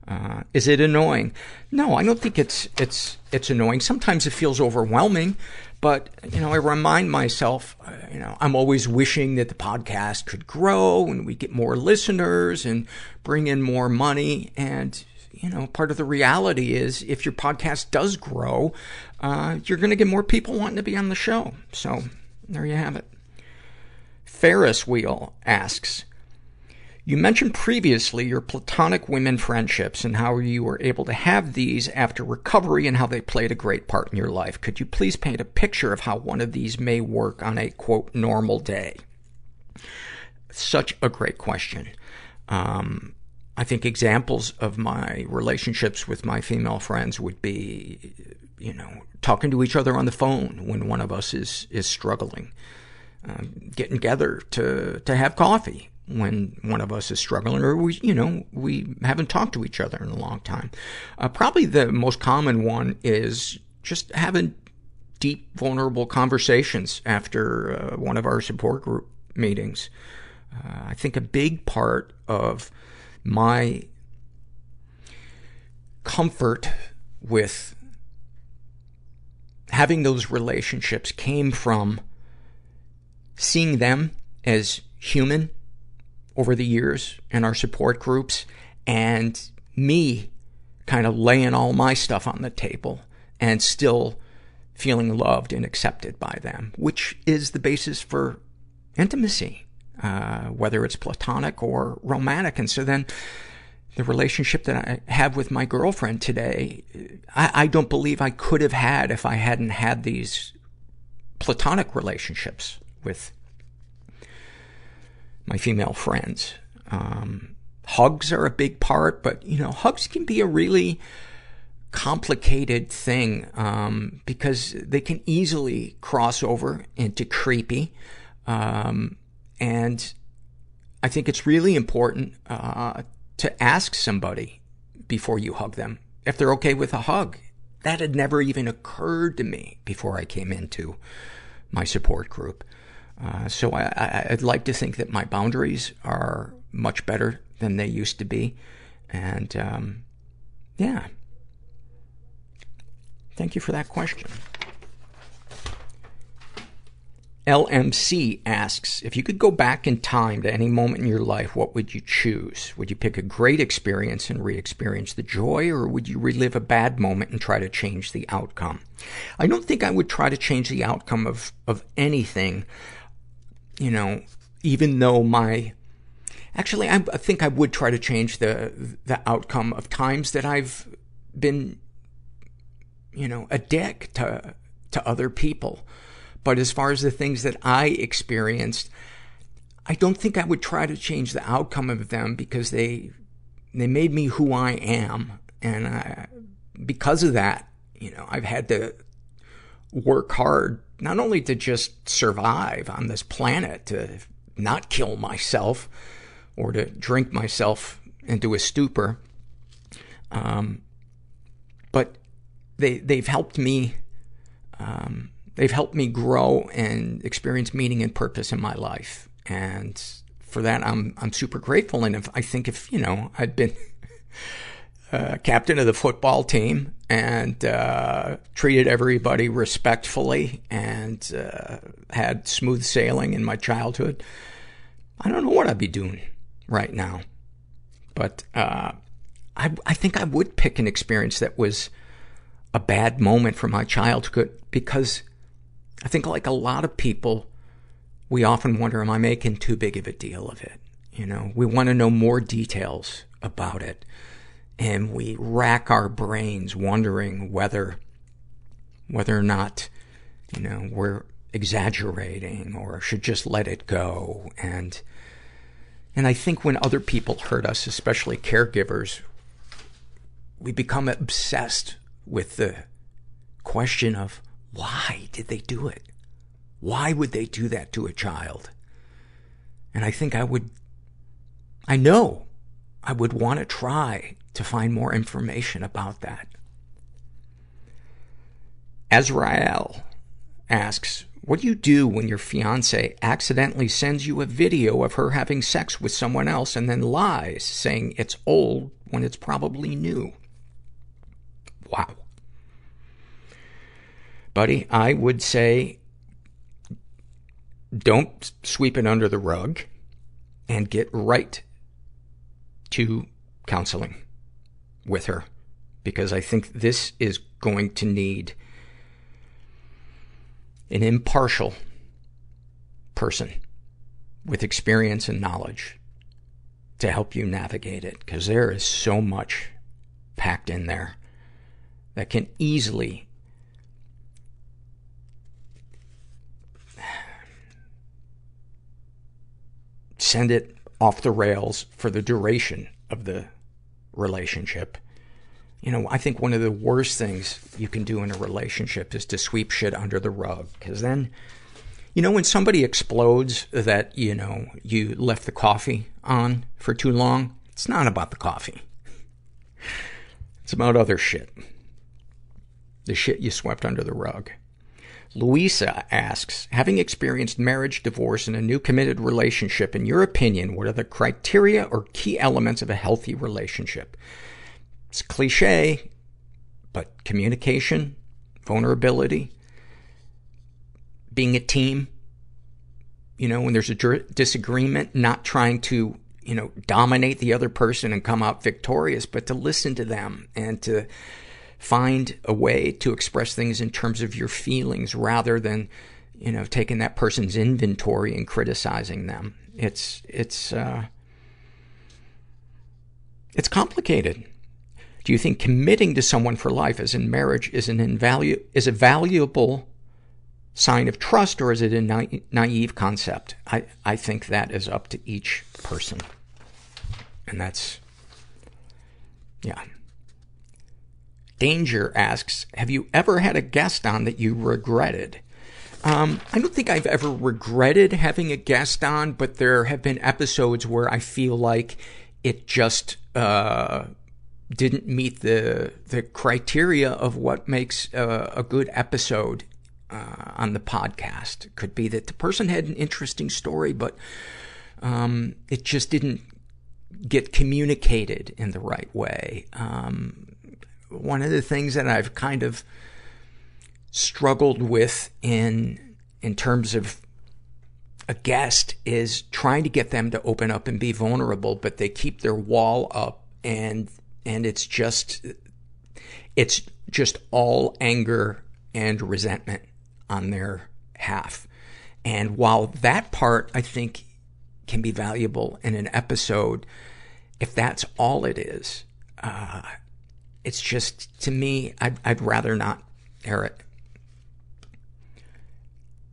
Uh, is it annoying? No, I don't think it's, it's, it's annoying. Sometimes it feels overwhelming, but, you know, I remind myself, uh, you know, I'm always wishing that the podcast could grow and we get more listeners and bring in more money. And, you know, part of the reality is if your podcast does grow, uh, you're going to get more people wanting to be on the show. So there you have it. Ferris Wheel asks, you mentioned previously your platonic women friendships and how you were able to have these after recovery and how they played a great part in your life. Could you please paint a picture of how one of these may work on a quote normal day? Such a great question. Um, I think examples of my relationships with my female friends would be, you know, talking to each other on the phone when one of us is, is struggling. Um, getting together to, to have coffee when one of us is struggling or we, you know, we haven't talked to each other in a long time. Uh, probably the most common one is just having deep, vulnerable conversations after uh, one of our support group meetings. Uh, I think a big part of my comfort with having those relationships came from seeing them as human over the years in our support groups and me kind of laying all my stuff on the table and still feeling loved and accepted by them, which is the basis for intimacy, uh, whether it's platonic or romantic. And so then the relationship that I have with my girlfriend today, I, I don't believe I could have had if I hadn't had these platonic relationships with my female friends. Um, hugs are a big part, but you know, hugs can be a really complicated thing um, because they can easily cross over into creepy. Um, and I think it's really important uh, to ask somebody before you hug them if they're okay with a hug. That had never even occurred to me before I came into my support group. Uh, so I, I'd like to think that my boundaries are much better than they used to be. And, um, yeah. Thank you for that question. LMC asks, if you could go back in time to any moment in your life, what would you choose? Would you pick a great experience and re-experience the joy, or would you relive a bad moment and try to change the outcome? I don't think I would try to change the outcome of, of anything, you know, even though my, actually, I, I think I would try to change the, the outcome of times that I've been, you know, a dick to, to other people. But as far as the things that I experienced, I don't think I would try to change the outcome of them because they, they made me who I am. And I, because of that, you know, I've had to work hard, not only to just survive on this planet, to not kill myself or to drink myself into a stupor, um, but they, they've helped me, um, they've helped me grow and experience meaning and purpose in my life. And for that, I'm, I'm super grateful. And if, I think if, you know, I'd been, uh, captain of the football team and, uh, treated everybody respectfully and, uh, had smooth sailing in my childhood, I don't know what I'd be doing right now. But, uh, I, I think I would pick an experience that was a bad moment from my childhood because I think like a lot of people, we often wonder, am I making too big of a deal of it? You know, we want to know more details about it. And we rack our brains wondering whether, whether or not, you know, we're exaggerating or should just let it go. And, and I think when other people hurt us, especially caregivers, we become obsessed with the question of why did they do it? Why would they do that to a child? And I think I would, I know I would want to try to find more information about that. Azrael asks, what do you do when your fiance accidentally sends you a video of her having sex with someone else and then lies, saying it's old when it's probably new. Wow. Buddy, I would say don't sweep it under the rug and get right to counseling with her because I think this is going to need an impartial person with experience and knowledge to help you navigate it because there is so much packed in there that can easily send it off the rails for the duration of the relationship. You know, I think one of the worst things you can do in a relationship is to sweep shit under the rug. Cause then, you know, when somebody explodes that, you know, you left the coffee on for too long, it's not about the coffee. It's about other shit. The shit you swept under the rug. Louisa asks, having experienced marriage, divorce, and a new committed relationship, in your opinion, what are the criteria or key elements of a healthy relationship? It's cliche, but communication, vulnerability, being a team, you know, when there's a disagreement, not trying to, you know, dominate the other person and come out victorious, but to listen to them and to find a way to express things in terms of your feelings rather than, you know, taking that person's inventory and criticizing them. It's, it's, uh, it's complicated. Do you think committing to someone for life as in marriage is an invalu- is a valuable sign of trust or is it a na- naive concept? I, I think that is up to each person. And that's, yeah. Danger asks, have you ever had a guest on that you regretted? Um, I don't think I've ever regretted having a guest on, but there have been episodes where I feel like it just, uh, didn't meet the the criteria of what makes a, a good episode uh, on the podcast. It could be that the person had an interesting story, but um, it just didn't get communicated in the right way. Um, one of the things that I've kind of struggled with in in terms of a guest is trying to get them to open up and be vulnerable, but they keep their wall up and and it's just it's just all anger and resentment on their half. And while that part I think can be valuable in an episode, if that's all it is, uh, it's just to me, I'd, I'd rather not air it.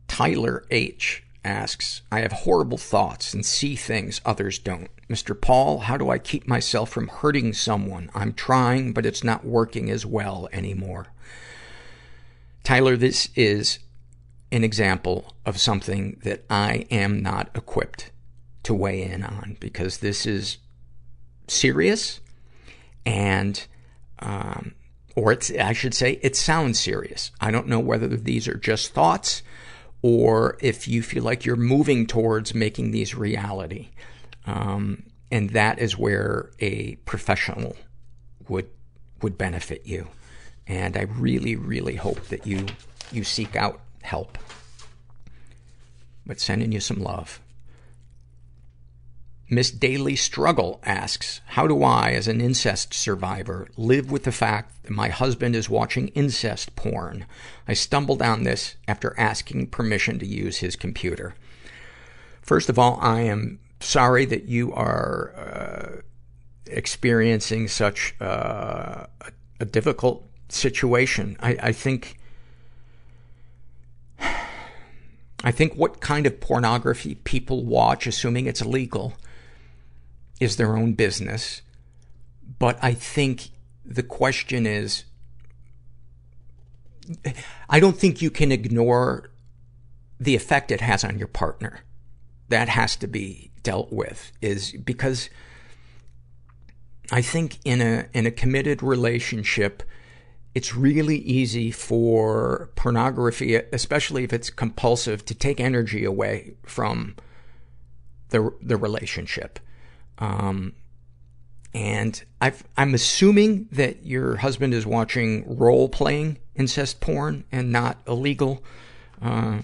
Tyler H asks, I have horrible thoughts and see things others don't. Mr. Paul, how do I keep myself from hurting someone? I'm trying, but it's not working as well anymore. Tyler, this is an example of something that I am not equipped to weigh in on because this is serious and, um, or it's, I should say, it sounds serious. I don't know whether these are just thoughts or if you feel like you're moving towards making these reality. Um, and that is where a professional would, would benefit you. And I really, really hope that you, you seek out help. But sending you some love. Miss Daily Struggle asks, How do I, as an incest survivor, live with the fact that my husband is watching incest porn? I stumbled on this after asking permission to use his computer. First of all, I am sorry that you are uh, experiencing such uh, a, difficult situation. I, I think. I think what kind of pornography people watch, assuming it's illegal, is their own business. But I think the question is, I don't think you can ignore the effect it has on your partner. That has to be dealt with is because I think in a, in a committed relationship, it's really easy for pornography, especially if it's compulsive, to take energy away from the, the relationship. Um, and I've, I'm assuming that your husband is watching role playing incest porn and not illegal, uh,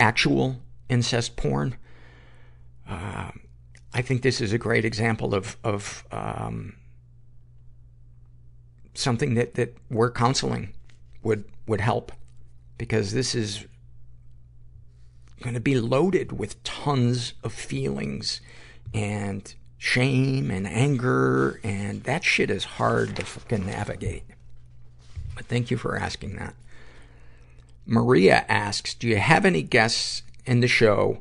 actual incest porn. Uh, I think this is a great example of, of, um, something that, that we're counseling would, would help because this is going to be loaded with tons of feelings and shame and anger, and that shit is hard to fucking navigate. But thank you for asking that. Maria asks, do you have any guests in the show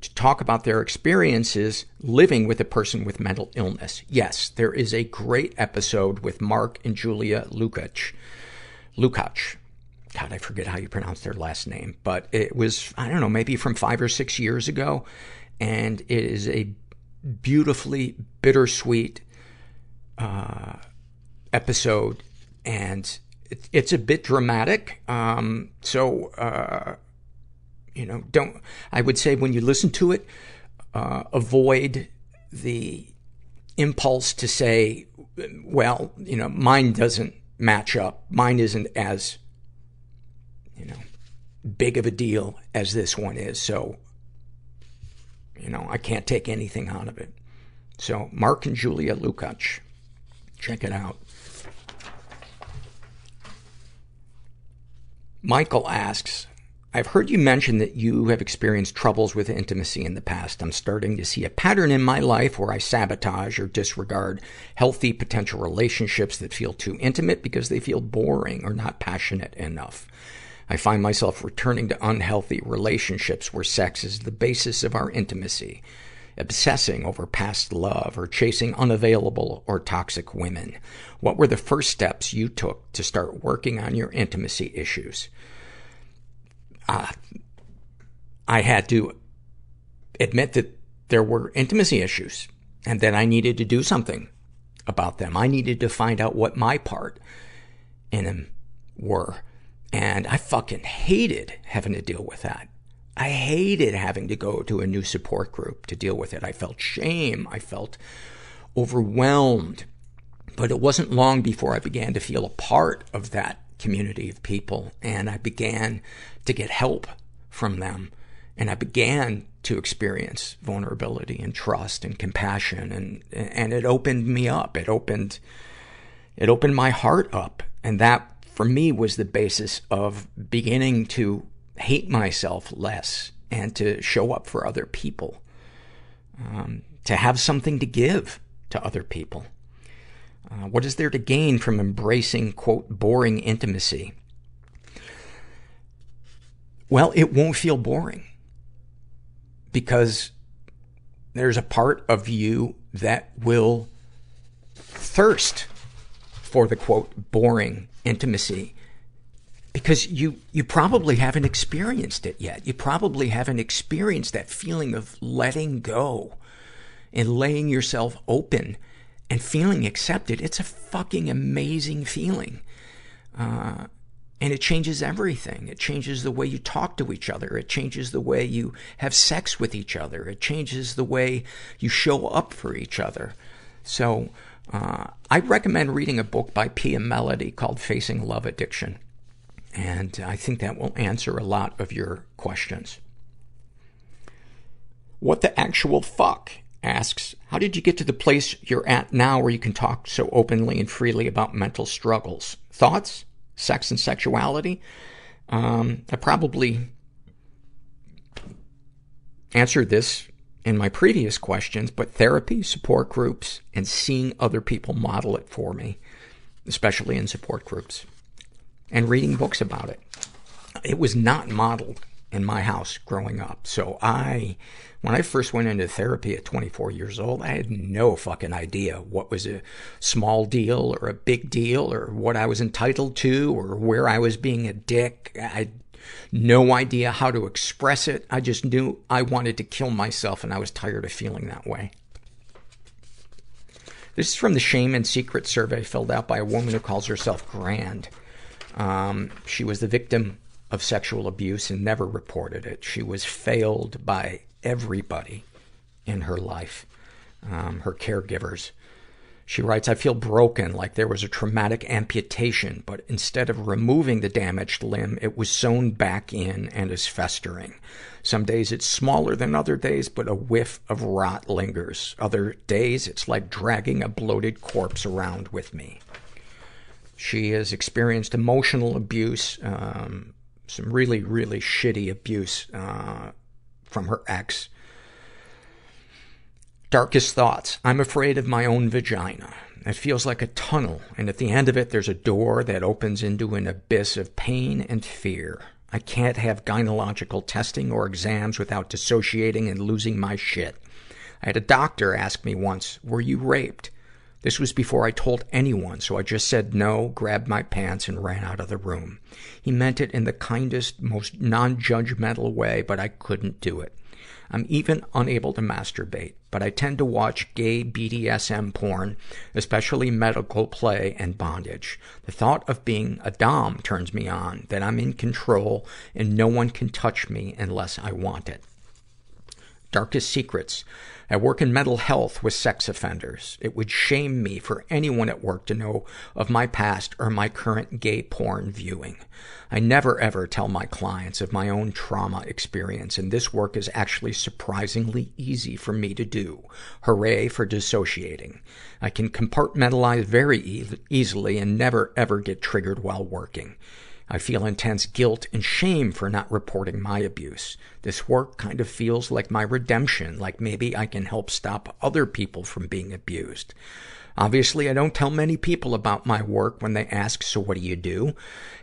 to talk about their experiences living with a person with mental illness? Yes, there is a great episode with Mark and Julia Lukach. Lukach. God, I forget how you pronounce their last name, but it was, I don't know, maybe from five or six years ago. And it is a beautifully bittersweet, uh, episode. And it, it's a bit dramatic. Um, so, uh, you know, don't, I would say when you listen to it, uh, avoid the impulse to say, well, you know, mine doesn't match up. Mine isn't as, you know, big of a deal as this one is. So, you know, I can't take anything out of it. So, Mark and Julia Lukach. Check it out. Michael asks, I've heard you mention that you have experienced troubles with intimacy in the past. I'm starting to see a pattern in my life where I sabotage or disregard healthy potential relationships that feel too intimate because they feel boring or not passionate enough. I find myself returning to unhealthy relationships where sex is the basis of our intimacy, obsessing over past love or chasing unavailable or toxic women. What were the first steps you took to start working on your intimacy issues? Uh, I had to admit that there were intimacy issues and that I needed to do something about them. I needed to find out what my part in them were. And I fucking hated having to deal with that. I hated having to go to a new support group to deal with it. I felt shame. I felt overwhelmed. But it wasn't long before I began to feel a part of that community of people and I began to get help from them. And I began to experience vulnerability and trust and compassion and, and it opened me up. It opened, it opened my heart up. And that for me was the basis of beginning to hate myself less and to show up for other people. Um, to have something to give to other people. Uh, what is there to gain from embracing, quote, boring intimacy? Well, it won't feel boring. Because there's a part of you that will thirst for the quote, boring intimacy. Because you, you probably haven't experienced it yet. You probably haven't experienced that feeling of letting go and laying yourself open and feeling accepted. It's a fucking amazing feeling. Uh, and it changes everything. It changes the way you talk to each other. It changes the way you have sex with each other. It changes the way you show up for each other. So, I recommend reading a book by Pia Mellody called Facing Love Addiction. And I think that will answer a lot of your questions. What the actual fuck asks, how did you get to the place you're at now where you can talk so openly and freely about mental struggles? Thoughts? Sex and sexuality? Um, I probably answered this in my previous questions, but therapy, support groups, and seeing other people model it for me, especially in support groups, and reading books about it. It was not modeled in my house growing up. So I, when I first went into therapy at 24 years old, I had no fucking idea what was a small deal or a big deal or what I was entitled to or where I was being a dick. I no idea how to express it. I just knew I wanted to kill myself and I was tired of feeling that way. This is from the Shame and Secret survey filled out by a woman who calls herself Grand. Um, she was the victim of sexual abuse and never reported it. She was failed by everybody in her life, um, her caregivers. She writes, I feel broken, like there was a traumatic amputation, but instead of removing the damaged limb, it was sewn back in and is festering. Some days it's smaller than other days, but a whiff of rot lingers. Other days it's like dragging a bloated corpse around with me. She has experienced emotional abuse, um, some really, really shitty abuse uh, from her ex. Darkest thoughts. I'm afraid of my own vagina. It feels like a tunnel, and at the end of it, there's a door that opens into an abyss of pain and fear. I can't have gynecological testing or exams without dissociating and losing my shit. I had a doctor ask me once, were you raped? This was before I told anyone, so I just said no, grabbed my pants, and ran out of the room. He meant it in the kindest, most non-judgmental way, but I couldn't do it. I'm even unable to masturbate, but I tend to watch gay BDSM porn, especially medical play and bondage. The thought of being a Dom turns me on, that I'm in control and no one can touch me unless I want it. Darkest secrets. I work in mental health with sex offenders. It would shame me for anyone at work to know of my past or my current gay porn viewing. I never ever tell my clients of my own trauma experience, and this work is actually surprisingly easy for me to do. Hooray for dissociating. I can compartmentalize very e- easily and never ever get triggered while working. I feel intense guilt and shame for not reporting my abuse. This work kind of feels like my redemption, like maybe I can help stop other people from being abused. Obviously, I don't tell many people about my work when they ask, so what do you do?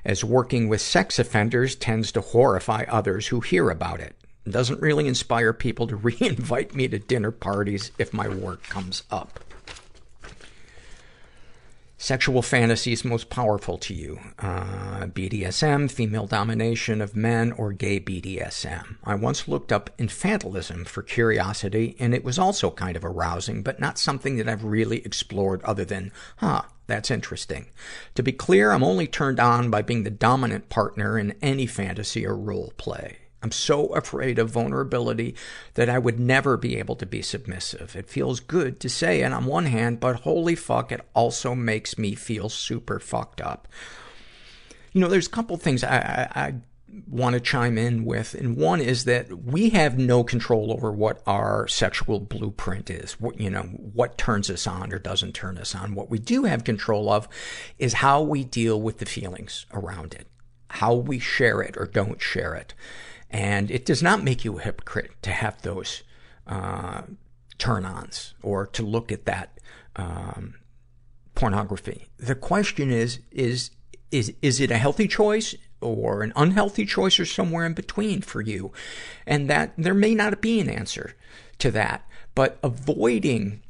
As working with sex offenders tends to horrify others who hear about it. It doesn't really inspire people to re-invite me to dinner parties if my work comes up. Sexual fantasies most powerful to you. Uh, BDSM, female domination of men, or gay BDSM. I once looked up infantilism for curiosity, and it was also kind of arousing, but not something that I've really explored other than, huh, that's interesting. To be clear, I'm only turned on by being the dominant partner in any fantasy or role play. I'm so afraid of vulnerability that I would never be able to be submissive. It feels good to say it on one hand, but holy fuck, it also makes me feel super fucked up. You know, there's a couple things I, I, I want to chime in with, and one is that we have no control over what our sexual blueprint is. What, you know, what turns us on or doesn't turn us on. What we do have control of is how we deal with the feelings around it. How we share it or don't share it. And it does not make you a hypocrite to have those uh, turn-ons or to look at that um, pornography. The question is, is, is, is it a healthy choice or an unhealthy choice or somewhere in between for you? And that there may not be an answer to that. But avoiding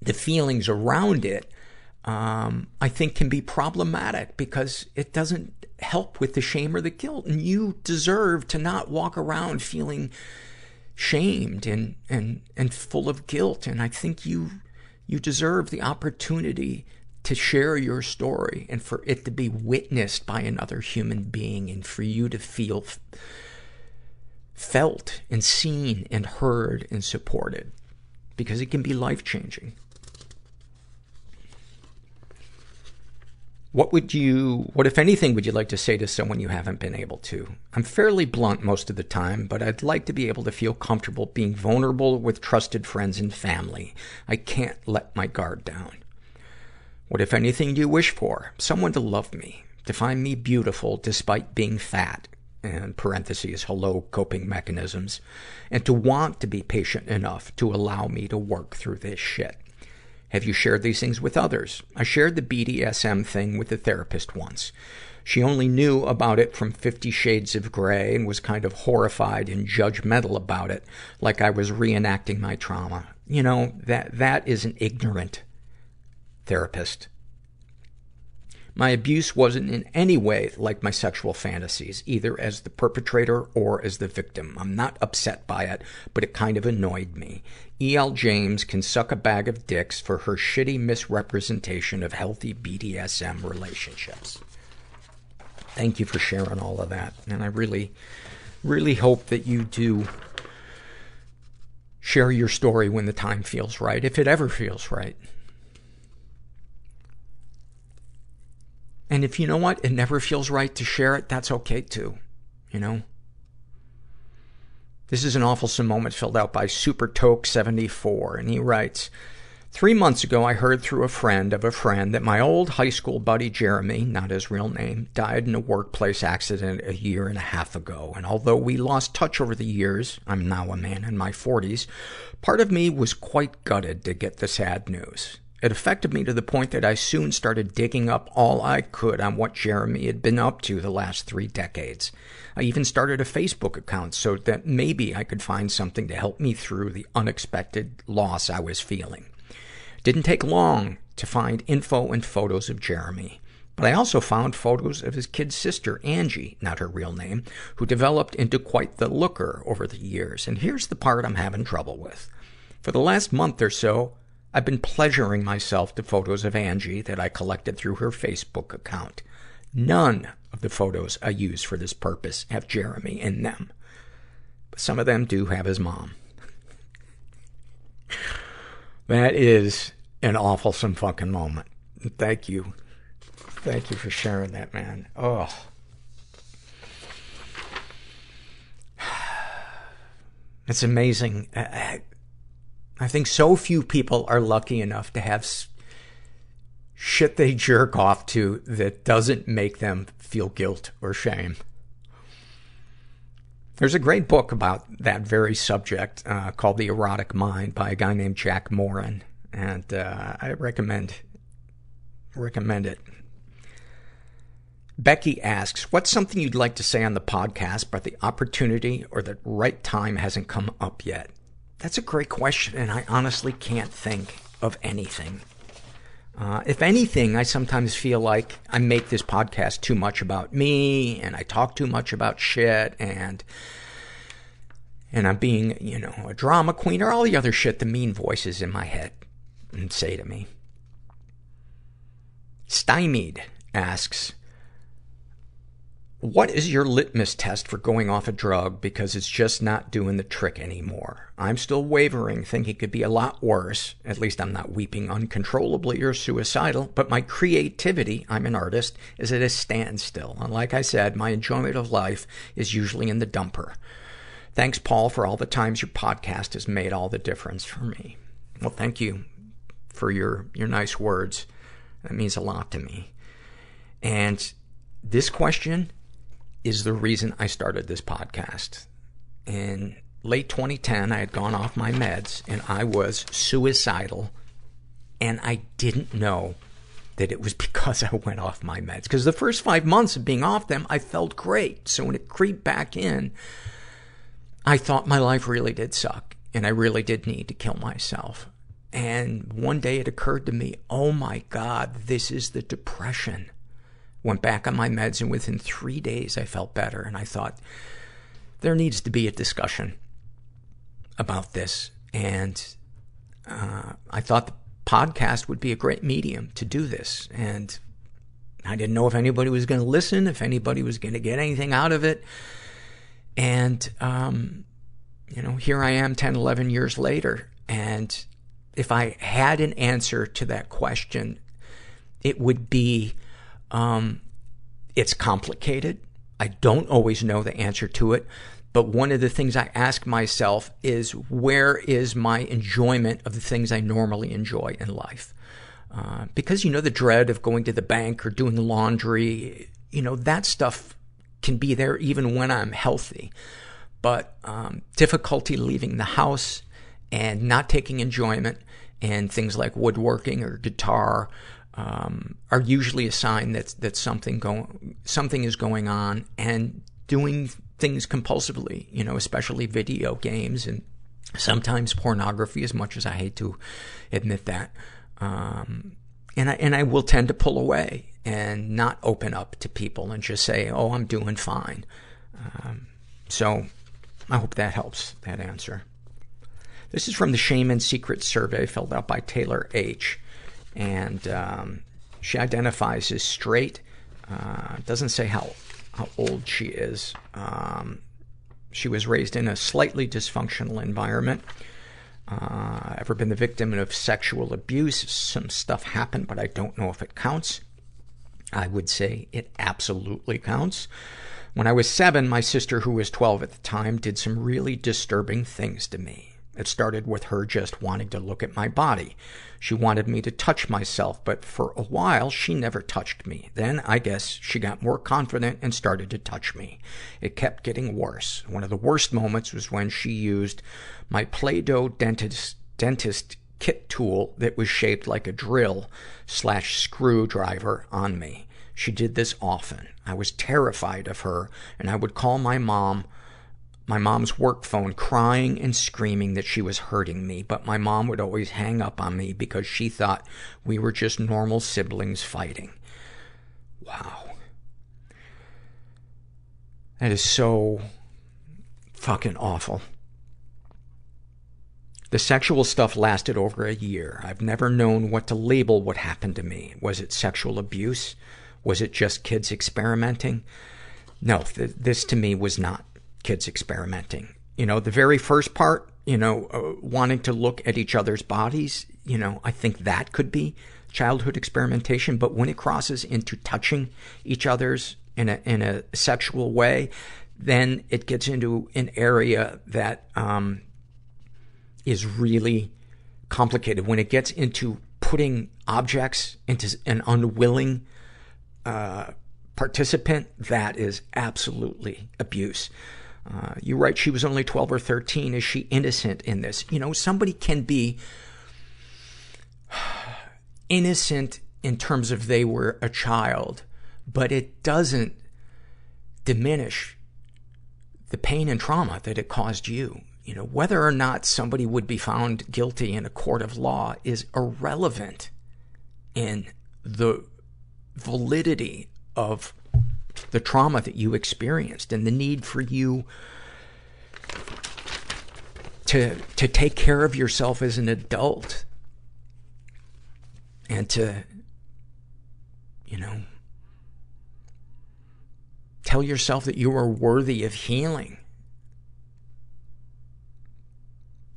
the feelings around it, um, I think can be problematic because it doesn't help with the shame or the guilt. And you deserve to not walk around feeling shamed and, and, and full of guilt. And I think you, you deserve the opportunity to share your story and for it to be witnessed by another human being and for you to feel felt and seen and heard and supported because it can be life changing. What would you, what if anything would you like to say to someone you haven't been able to? I'm fairly blunt most of the time, but I'd like to be able to feel comfortable being vulnerable with trusted friends and family. I can't let my guard down. What if anything do you wish for? Someone to love me, to find me beautiful despite being fat, and parentheses, hello coping mechanisms, and to want to be patient enough to allow me to work through this shit. Have you shared these things with others? I shared the BDSM thing with a therapist once. She only knew about it from Fifty Shades of Grey and was kind of horrified and judgmental about it, like I was reenacting my trauma. You know, that, that is an ignorant therapist. My abuse wasn't in any way like my sexual fantasies, either as the perpetrator or as the victim. I'm not upset by it, but it kind of annoyed me. E.L. James can suck a bag of dicks for her shitty misrepresentation of healthy BDSM relationships. Thank you for sharing all of that. And I really, really hope that you do share your story when the time feels right, if it ever feels right. And if you know what, it never feels right to share it, that's okay too. You know? This is an awful moment filled out by Super Toke74, and he writes, Three months ago, I heard through a friend of a friend that my old high school buddy Jeremy, not his real name, died in a workplace accident a year and a half ago. And although we lost touch over the years, I'm now a man in my 40s, part of me was quite gutted to get the sad news. It affected me to the point that I soon started digging up all I could on what Jeremy had been up to the last three decades. I even started a Facebook account so that maybe I could find something to help me through the unexpected loss I was feeling. Didn't take long to find info and photos of Jeremy. But I also found photos of his kid sister, Angie, not her real name, who developed into quite the looker over the years. And here's the part I'm having trouble with. For the last month or so, I've been pleasuring myself to photos of Angie that I collected through her Facebook account. None of the photos I use for this purpose have Jeremy in them. But some of them do have his mom. That is an awfulsome fucking moment. Thank you. Thank you for sharing that, man. Oh. It's amazing. Uh, uh, I, think so few people are lucky enough to have shit they jerk off to that doesn't make them feel guilt or shame. There's a great book about that very subject uh, called The Erotic Mind by a guy named Jack Morin, and uh, I recommend recommend it. Becky asks, "What's something you'd like to say on the podcast, but the opportunity or the right time hasn't come up yet?" That's a great question, and I honestly can't think of anything. Uh, if anything, I sometimes feel like I make this podcast too much about me, and I talk too much about shit, and and I'm being, you know, a drama queen, or all the other shit the mean voices in my head and say to me. Stymied asks, what is your litmus test for going off a drug because it's just not doing the trick anymore? I'm still wavering, thinking it could be a lot worse. At least I'm not weeping uncontrollably or suicidal, but my creativity, I'm an artist, is at a standstill. And like I said, my enjoyment of life is usually in the dumper. Thanks, Paul, for all the times your podcast has made all the difference for me. Well, thank you for your, your nice words. That means a lot to me. And this question is the reason I started this podcast. In late 2010, I had gone off my meds and I was suicidal and I didn't know that it was because I went off my meds. Because the first five months of being off them, I felt great. So when it creeped back in, I thought my life really did suck and I really did need to kill myself. And one day it occurred to me, oh my God, this is the depression went back on my meds, and within three days I felt better. And I thought, there needs to be a discussion about this. And uh, I thought the podcast would be a great medium to do this. And I didn't know if anybody was going to listen, if anybody was going to get anything out of it. And, um, you know, here I am 10, 11 years later. And if I had an answer to that question, it would be, um, it's complicated. I don't always know the answer to it. But one of the things I ask myself is where is my enjoyment of the things I normally enjoy in life? Uh, because, you know, the dread of going to the bank or doing the laundry, you know, that stuff can be there even when I'm healthy. But um, difficulty leaving the house and not taking enjoyment and things like woodworking or guitar um, are usually a sign that that something going something is going on and doing things compulsively, you know, especially video games and sometimes pornography. As much as I hate to admit that, um, and I and I will tend to pull away and not open up to people and just say, "Oh, I'm doing fine." Um, so, I hope that helps. That answer. This is from the Shame and Secret survey filled out by Taylor H and um, she identifies as straight. Uh, doesn't say how how old she is. Um, she was raised in a slightly dysfunctional environment. Uh, ever been the victim of sexual abuse? Some stuff happened, but I don't know if it counts. I would say it absolutely counts. When I was seven, my sister, who was 12 at the time, did some really disturbing things to me. It started with her just wanting to look at my body. She wanted me to touch myself, but for a while she never touched me. Then, I guess, she got more confident and started to touch me. It kept getting worse. One of the worst moments was when she used my Play-Doh dentist, dentist kit tool that was shaped like a drill slash screwdriver on me. She did this often. I was terrified of her, and I would call my mom my mom's work phone crying and screaming that she was hurting me, but my mom would always hang up on me because she thought we were just normal siblings fighting. Wow. That is so fucking awful. The sexual stuff lasted over a year. I've never known what to label what happened to me. Was it sexual abuse? Was it just kids experimenting? No, th- this to me was not kids experimenting. You know, the very first part, you know, uh, wanting to look at each other's bodies, you know, I think that could be childhood experimentation. But when it crosses into touching each other's in a, in a sexual way, then it gets into an area that, um, is really complicated. When it gets into putting objects into an unwilling, uh, participant, that is absolutely abuse. Uh, you write she was only 12 or 13. Is she innocent in this? You know, somebody can be innocent in terms of they were a child, but it doesn't diminish the pain and trauma that it caused you. You know, whether or not somebody would be found guilty in a court of law is irrelevant in the validity of the trauma that you experienced and the need for you to, to take care of yourself as an adult and to, you know, tell yourself that you are worthy of healing.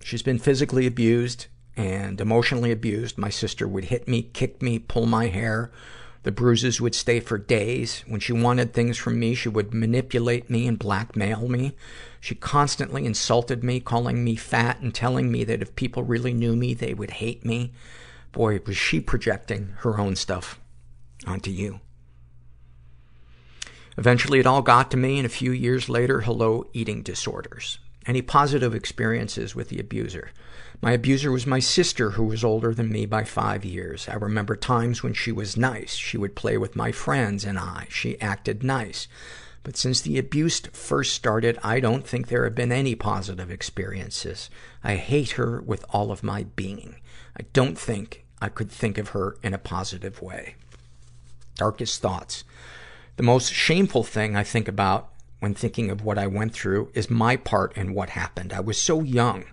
She's been physically abused and emotionally abused. My sister would hit me, kick me, pull my hair. The bruises would stay for days. When she wanted things from me, she would manipulate me and blackmail me. She constantly insulted me, calling me fat and telling me that if people really knew me, they would hate me. Boy, was she projecting her own stuff onto you. Eventually, it all got to me, and a few years later, hello, eating disorders. Any positive experiences with the abuser? My abuser was my sister, who was older than me by five years. I remember times when she was nice. She would play with my friends and I. She acted nice. But since the abuse first started, I don't think there have been any positive experiences. I hate her with all of my being. I don't think I could think of her in a positive way. Darkest thoughts. The most shameful thing I think about when thinking of what I went through is my part in what happened. I was so young.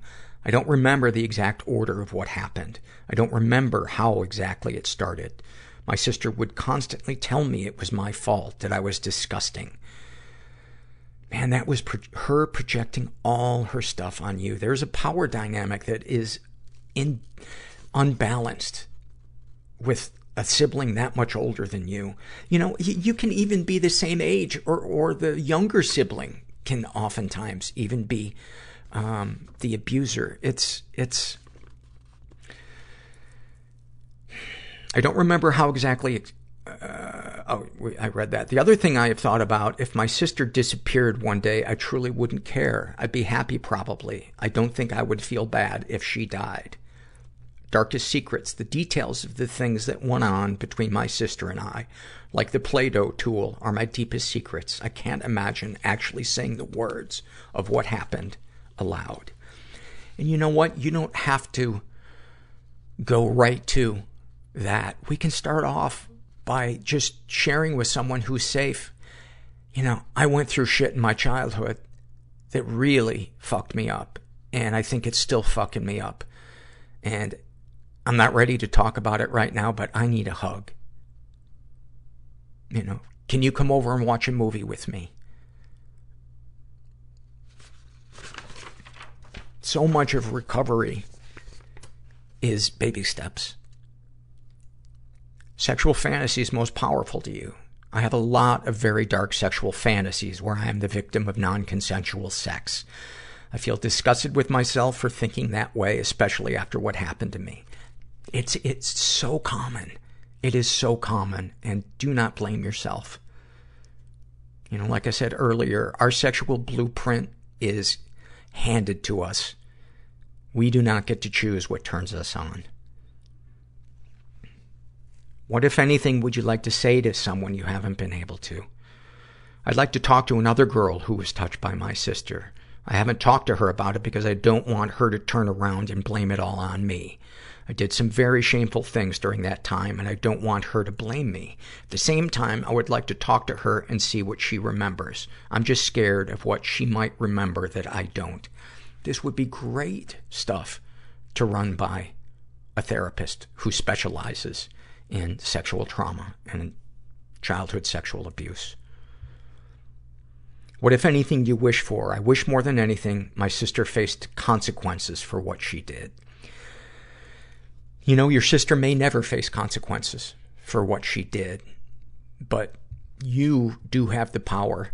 I don't remember the exact order of what happened. I don't remember how exactly it started. My sister would constantly tell me it was my fault, that I was disgusting. Man, that was pro- her projecting all her stuff on you. There's a power dynamic that is in unbalanced with a sibling that much older than you. You know, you can even be the same age or, or the younger sibling can oftentimes even be, um, the abuser. It's, it's, I don't remember how exactly, uh, oh, I read that. The other thing I have thought about, if my sister disappeared one day, I truly wouldn't care. I'd be happy probably. I don't think I would feel bad if she died darkest secrets, the details of the things that went on between my sister and I, like the Play-Doh tool, are my deepest secrets. I can't imagine actually saying the words of what happened aloud. And you know what? You don't have to go right to that. We can start off by just sharing with someone who's safe. You know, I went through shit in my childhood that really fucked me up. And I think it's still fucking me up. And I'm not ready to talk about it right now, but I need a hug. You know, can you come over and watch a movie with me? So much of recovery is baby steps. sexual fantasies most powerful to you? I have a lot of very dark sexual fantasies where I am the victim of non-consensual sex. I feel disgusted with myself for thinking that way, especially after what happened to me. It's, it's so common. It is so common, and do not blame yourself. You know, like I said earlier, our sexual blueprint is handed to us. We do not get to choose what turns us on. What, if anything, would you like to say to someone you haven't been able to? I'd like to talk to another girl who was touched by my sister. I haven't talked to her about it because I don't want her to turn around and blame it all on me. I did some very shameful things during that time, and I don't want her to blame me. At the same time, I would like to talk to her and see what she remembers. I'm just scared of what she might remember that I don't. This would be great stuff to run by a therapist who specializes in sexual trauma and childhood sexual abuse. What, if anything, you wish for? I wish more than anything my sister faced consequences for what she did. You know, your sister may never face consequences for what she did, but you do have the power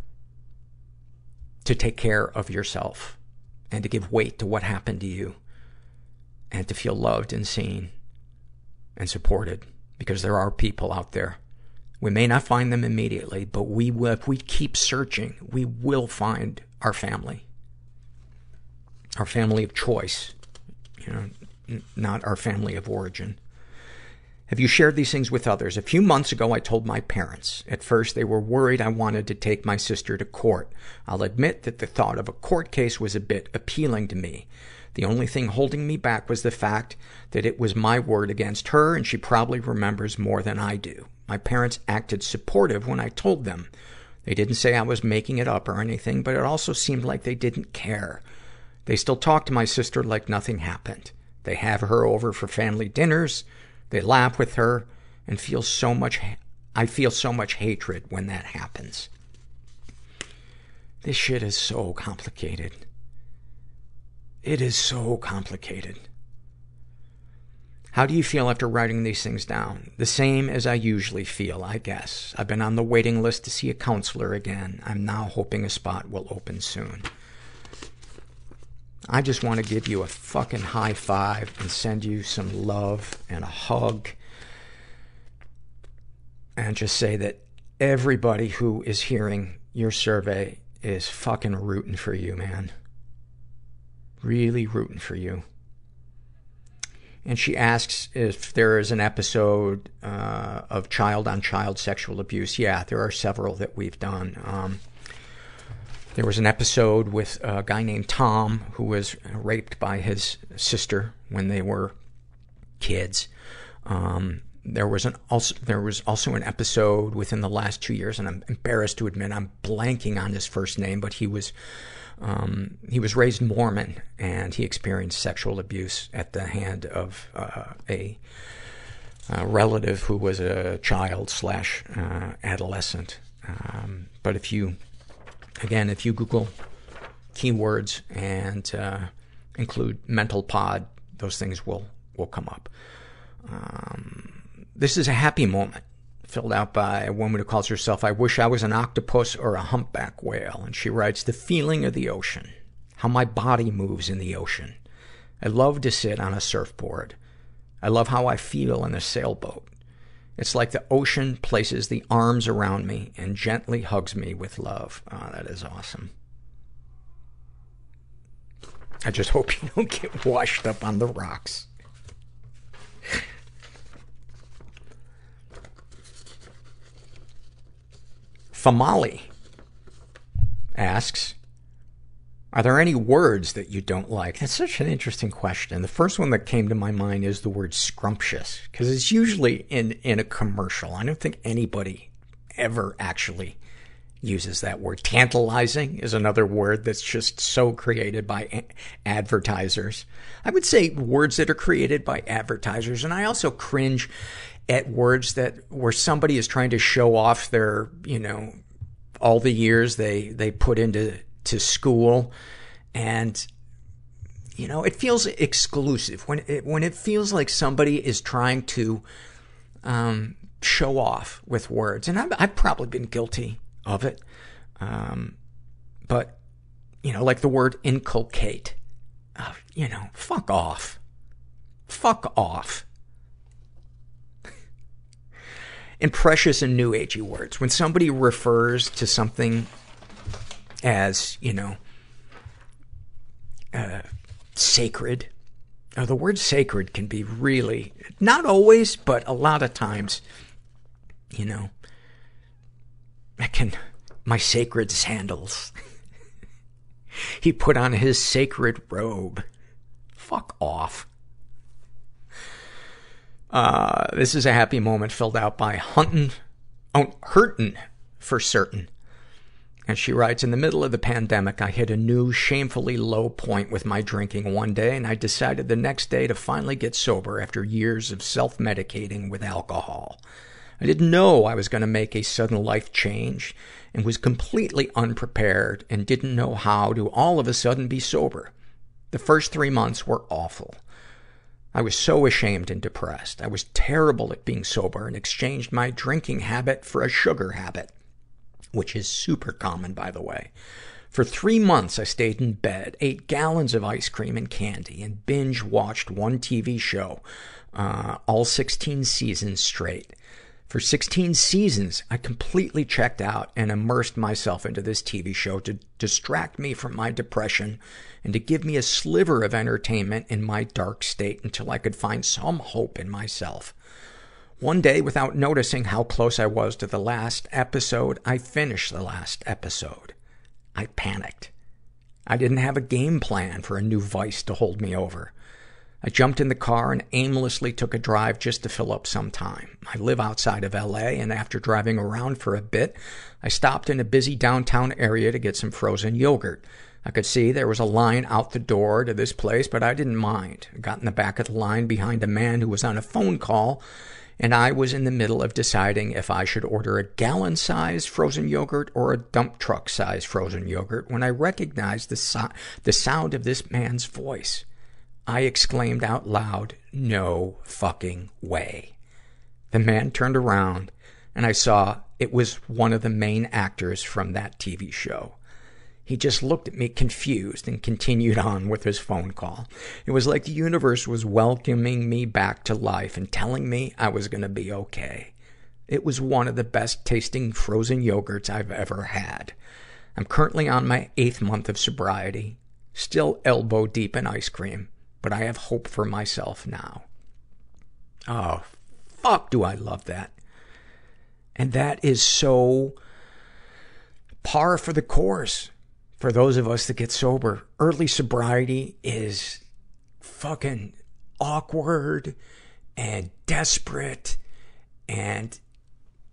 to take care of yourself and to give weight to what happened to you and to feel loved and seen and supported because there are people out there. We may not find them immediately, but we will, if we keep searching, we will find our family. Our family of choice. You know, not our family of origin. Have you shared these things with others? A few months ago, I told my parents. At first, they were worried I wanted to take my sister to court. I'll admit that the thought of a court case was a bit appealing to me. The only thing holding me back was the fact that it was my word against her, and she probably remembers more than I do. My parents acted supportive when I told them. They didn't say I was making it up or anything, but it also seemed like they didn't care. They still talk to my sister like nothing happened. They have her over for family dinners. They laugh with her and feel so much, I feel so much hatred when that happens. This shit is so complicated. It is so complicated. How do you feel after writing these things down? The same as I usually feel, I guess. I've been on the waiting list to see a counselor again. I'm now hoping a spot will open soon. I just want to give you a fucking high five and send you some love and a hug. And just say that everybody who is hearing your survey is fucking rooting for you, man. Really rooting for you. And she asks if there is an episode uh, of child on child sexual abuse. Yeah, there are several that we've done. Um, there was an episode with a guy named Tom who was raped by his sister when they were kids. Um, there was an also there was also an episode within the last two years, and I'm embarrassed to admit I'm blanking on his first name, but he was um, he was raised Mormon, and he experienced sexual abuse at the hand of uh, a, a relative who was a child slash uh, adolescent. Um, but if you Again, if you Google keywords and uh, include mental pod, those things will, will come up. Um, this is a happy moment filled out by a woman who calls herself, I wish I was an octopus or a humpback whale. And she writes, the feeling of the ocean, how my body moves in the ocean. I love to sit on a surfboard. I love how I feel in a sailboat. It's like the ocean places the arms around me and gently hugs me with love. Oh, that is awesome. I just hope you don't get washed up on the rocks. Famali asks, are there any words that you don't like? That's such an interesting question. The first one that came to my mind is the word scrumptious, because it's usually in, in a commercial. I don't think anybody ever actually uses that word. Tantalizing is another word that's just so created by a- advertisers. I would say words that are created by advertisers, and I also cringe at words that where somebody is trying to show off their, you know, all the years they, they put into to school and you know it feels exclusive when it when it feels like somebody is trying to um, show off with words. And I've, I've probably been guilty of it. Um, but, you know, like the word inculcate. Uh, you know, fuck off. Fuck off. In precious and new agey words, when somebody refers to something as, you know, uh, sacred, now, the word sacred can be really, not always, but a lot of times, you know, I can, my sacred sandals. he put on his sacred robe. Fuck off. Uh, this is a happy moment filled out by Huntin, oh, Hurtin for certain. And she writes, in the middle of the pandemic, I hit a new, shamefully low point with my drinking one day, and I decided the next day to finally get sober after years of self-medicating with alcohol. I didn't know I was going to make a sudden life change and was completely unprepared and didn't know how to all of a sudden be sober. The first three months were awful. I was so ashamed and depressed. I was terrible at being sober and exchanged my drinking habit for a sugar habit which is super common, by the way. For three months, I stayed in bed, ate gallons of ice cream and candy, and binge watched one TV show, uh, all 16 seasons straight. For 16 seasons, I completely checked out and immersed myself into this TV show to distract me from my depression and to give me a sliver of entertainment in my dark state until I could find some hope in myself. One day, without noticing how close I was to the last episode, I finished the last episode. I panicked. I didn't have a game plan for a new vice to hold me over. I jumped in the car and aimlessly took a drive just to fill up some time. I live outside of LA, and after driving around for a bit, I stopped in a busy downtown area to get some frozen yogurt. I could see there was a line out the door to this place, but I didn't mind. I got in the back of the line behind a man who was on a phone call and I was in the middle of deciding if I should order a gallon size frozen yogurt or a dump truck size frozen yogurt when I recognized the, so- the sound of this man's voice. I exclaimed out loud, no fucking way. The man turned around and I saw it was one of the main actors from that TV show. He just looked at me confused and continued on with his phone call. It was like the universe was welcoming me back to life and telling me I was gonna be okay. It was one of the best tasting frozen yogurts I've ever had. I'm currently on my eighth month of sobriety, still elbow deep in ice cream, but I have hope for myself now. Oh, fuck do I love that. And that is so par for the course for those of us that get sober. Early sobriety is fucking awkward and desperate and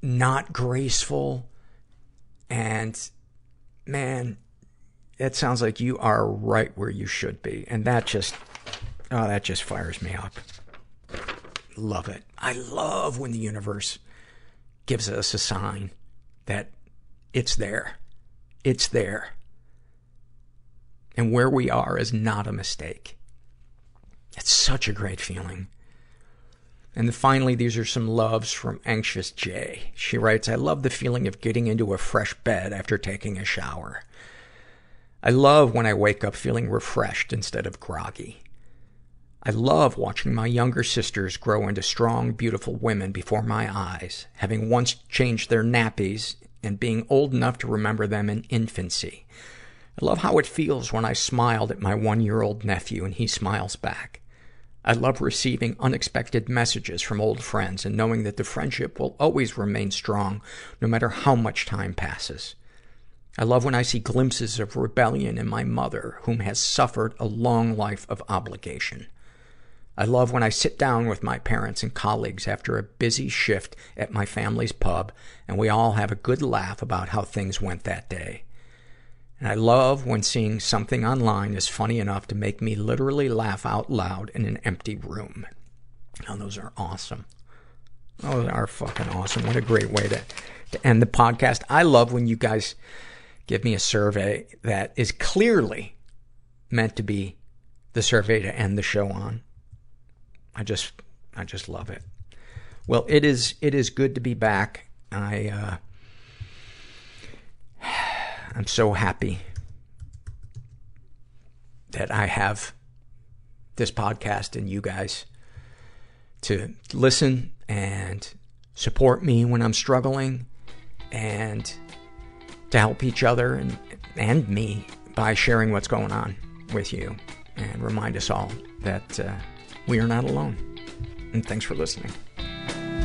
not graceful. And man, it sounds like you are right where you should be. And that just, oh, that just fires me up. Love it. I love when the universe gives us a sign that it's there. It's there. And where we are is not a mistake. It's such a great feeling. And finally, these are some loves from Anxious Jay. She writes, I love the feeling of getting into a fresh bed after taking a shower. I love when I wake up feeling refreshed instead of groggy. I love watching my younger sisters grow into strong, beautiful women before my eyes, having once changed their nappies and being old enough to remember them in infancy. I love how it feels when I smiled at my one-year-old nephew and he smiles back. I love receiving unexpected messages from old friends and knowing that the friendship will always remain strong no matter how much time passes. I love when I see glimpses of rebellion in my mother, whom has suffered a long life of obligation. I love when I sit down with my parents and colleagues after a busy shift at my family's pub and we all have a good laugh about how things went that day. I love when seeing something online is funny enough to make me literally laugh out loud in an empty room. Now, those are awesome. Those are fucking awesome. What a great way to, to end the podcast. I love when you guys give me a survey that is clearly meant to be the survey to end the show on. I just, I just love it. Well, it is, it is good to be back. I, uh, I'm so happy that I have this podcast and you guys to listen and support me when I'm struggling and to help each other and, and me by sharing what's going on with you and remind us all that uh, we are not alone. And thanks for listening.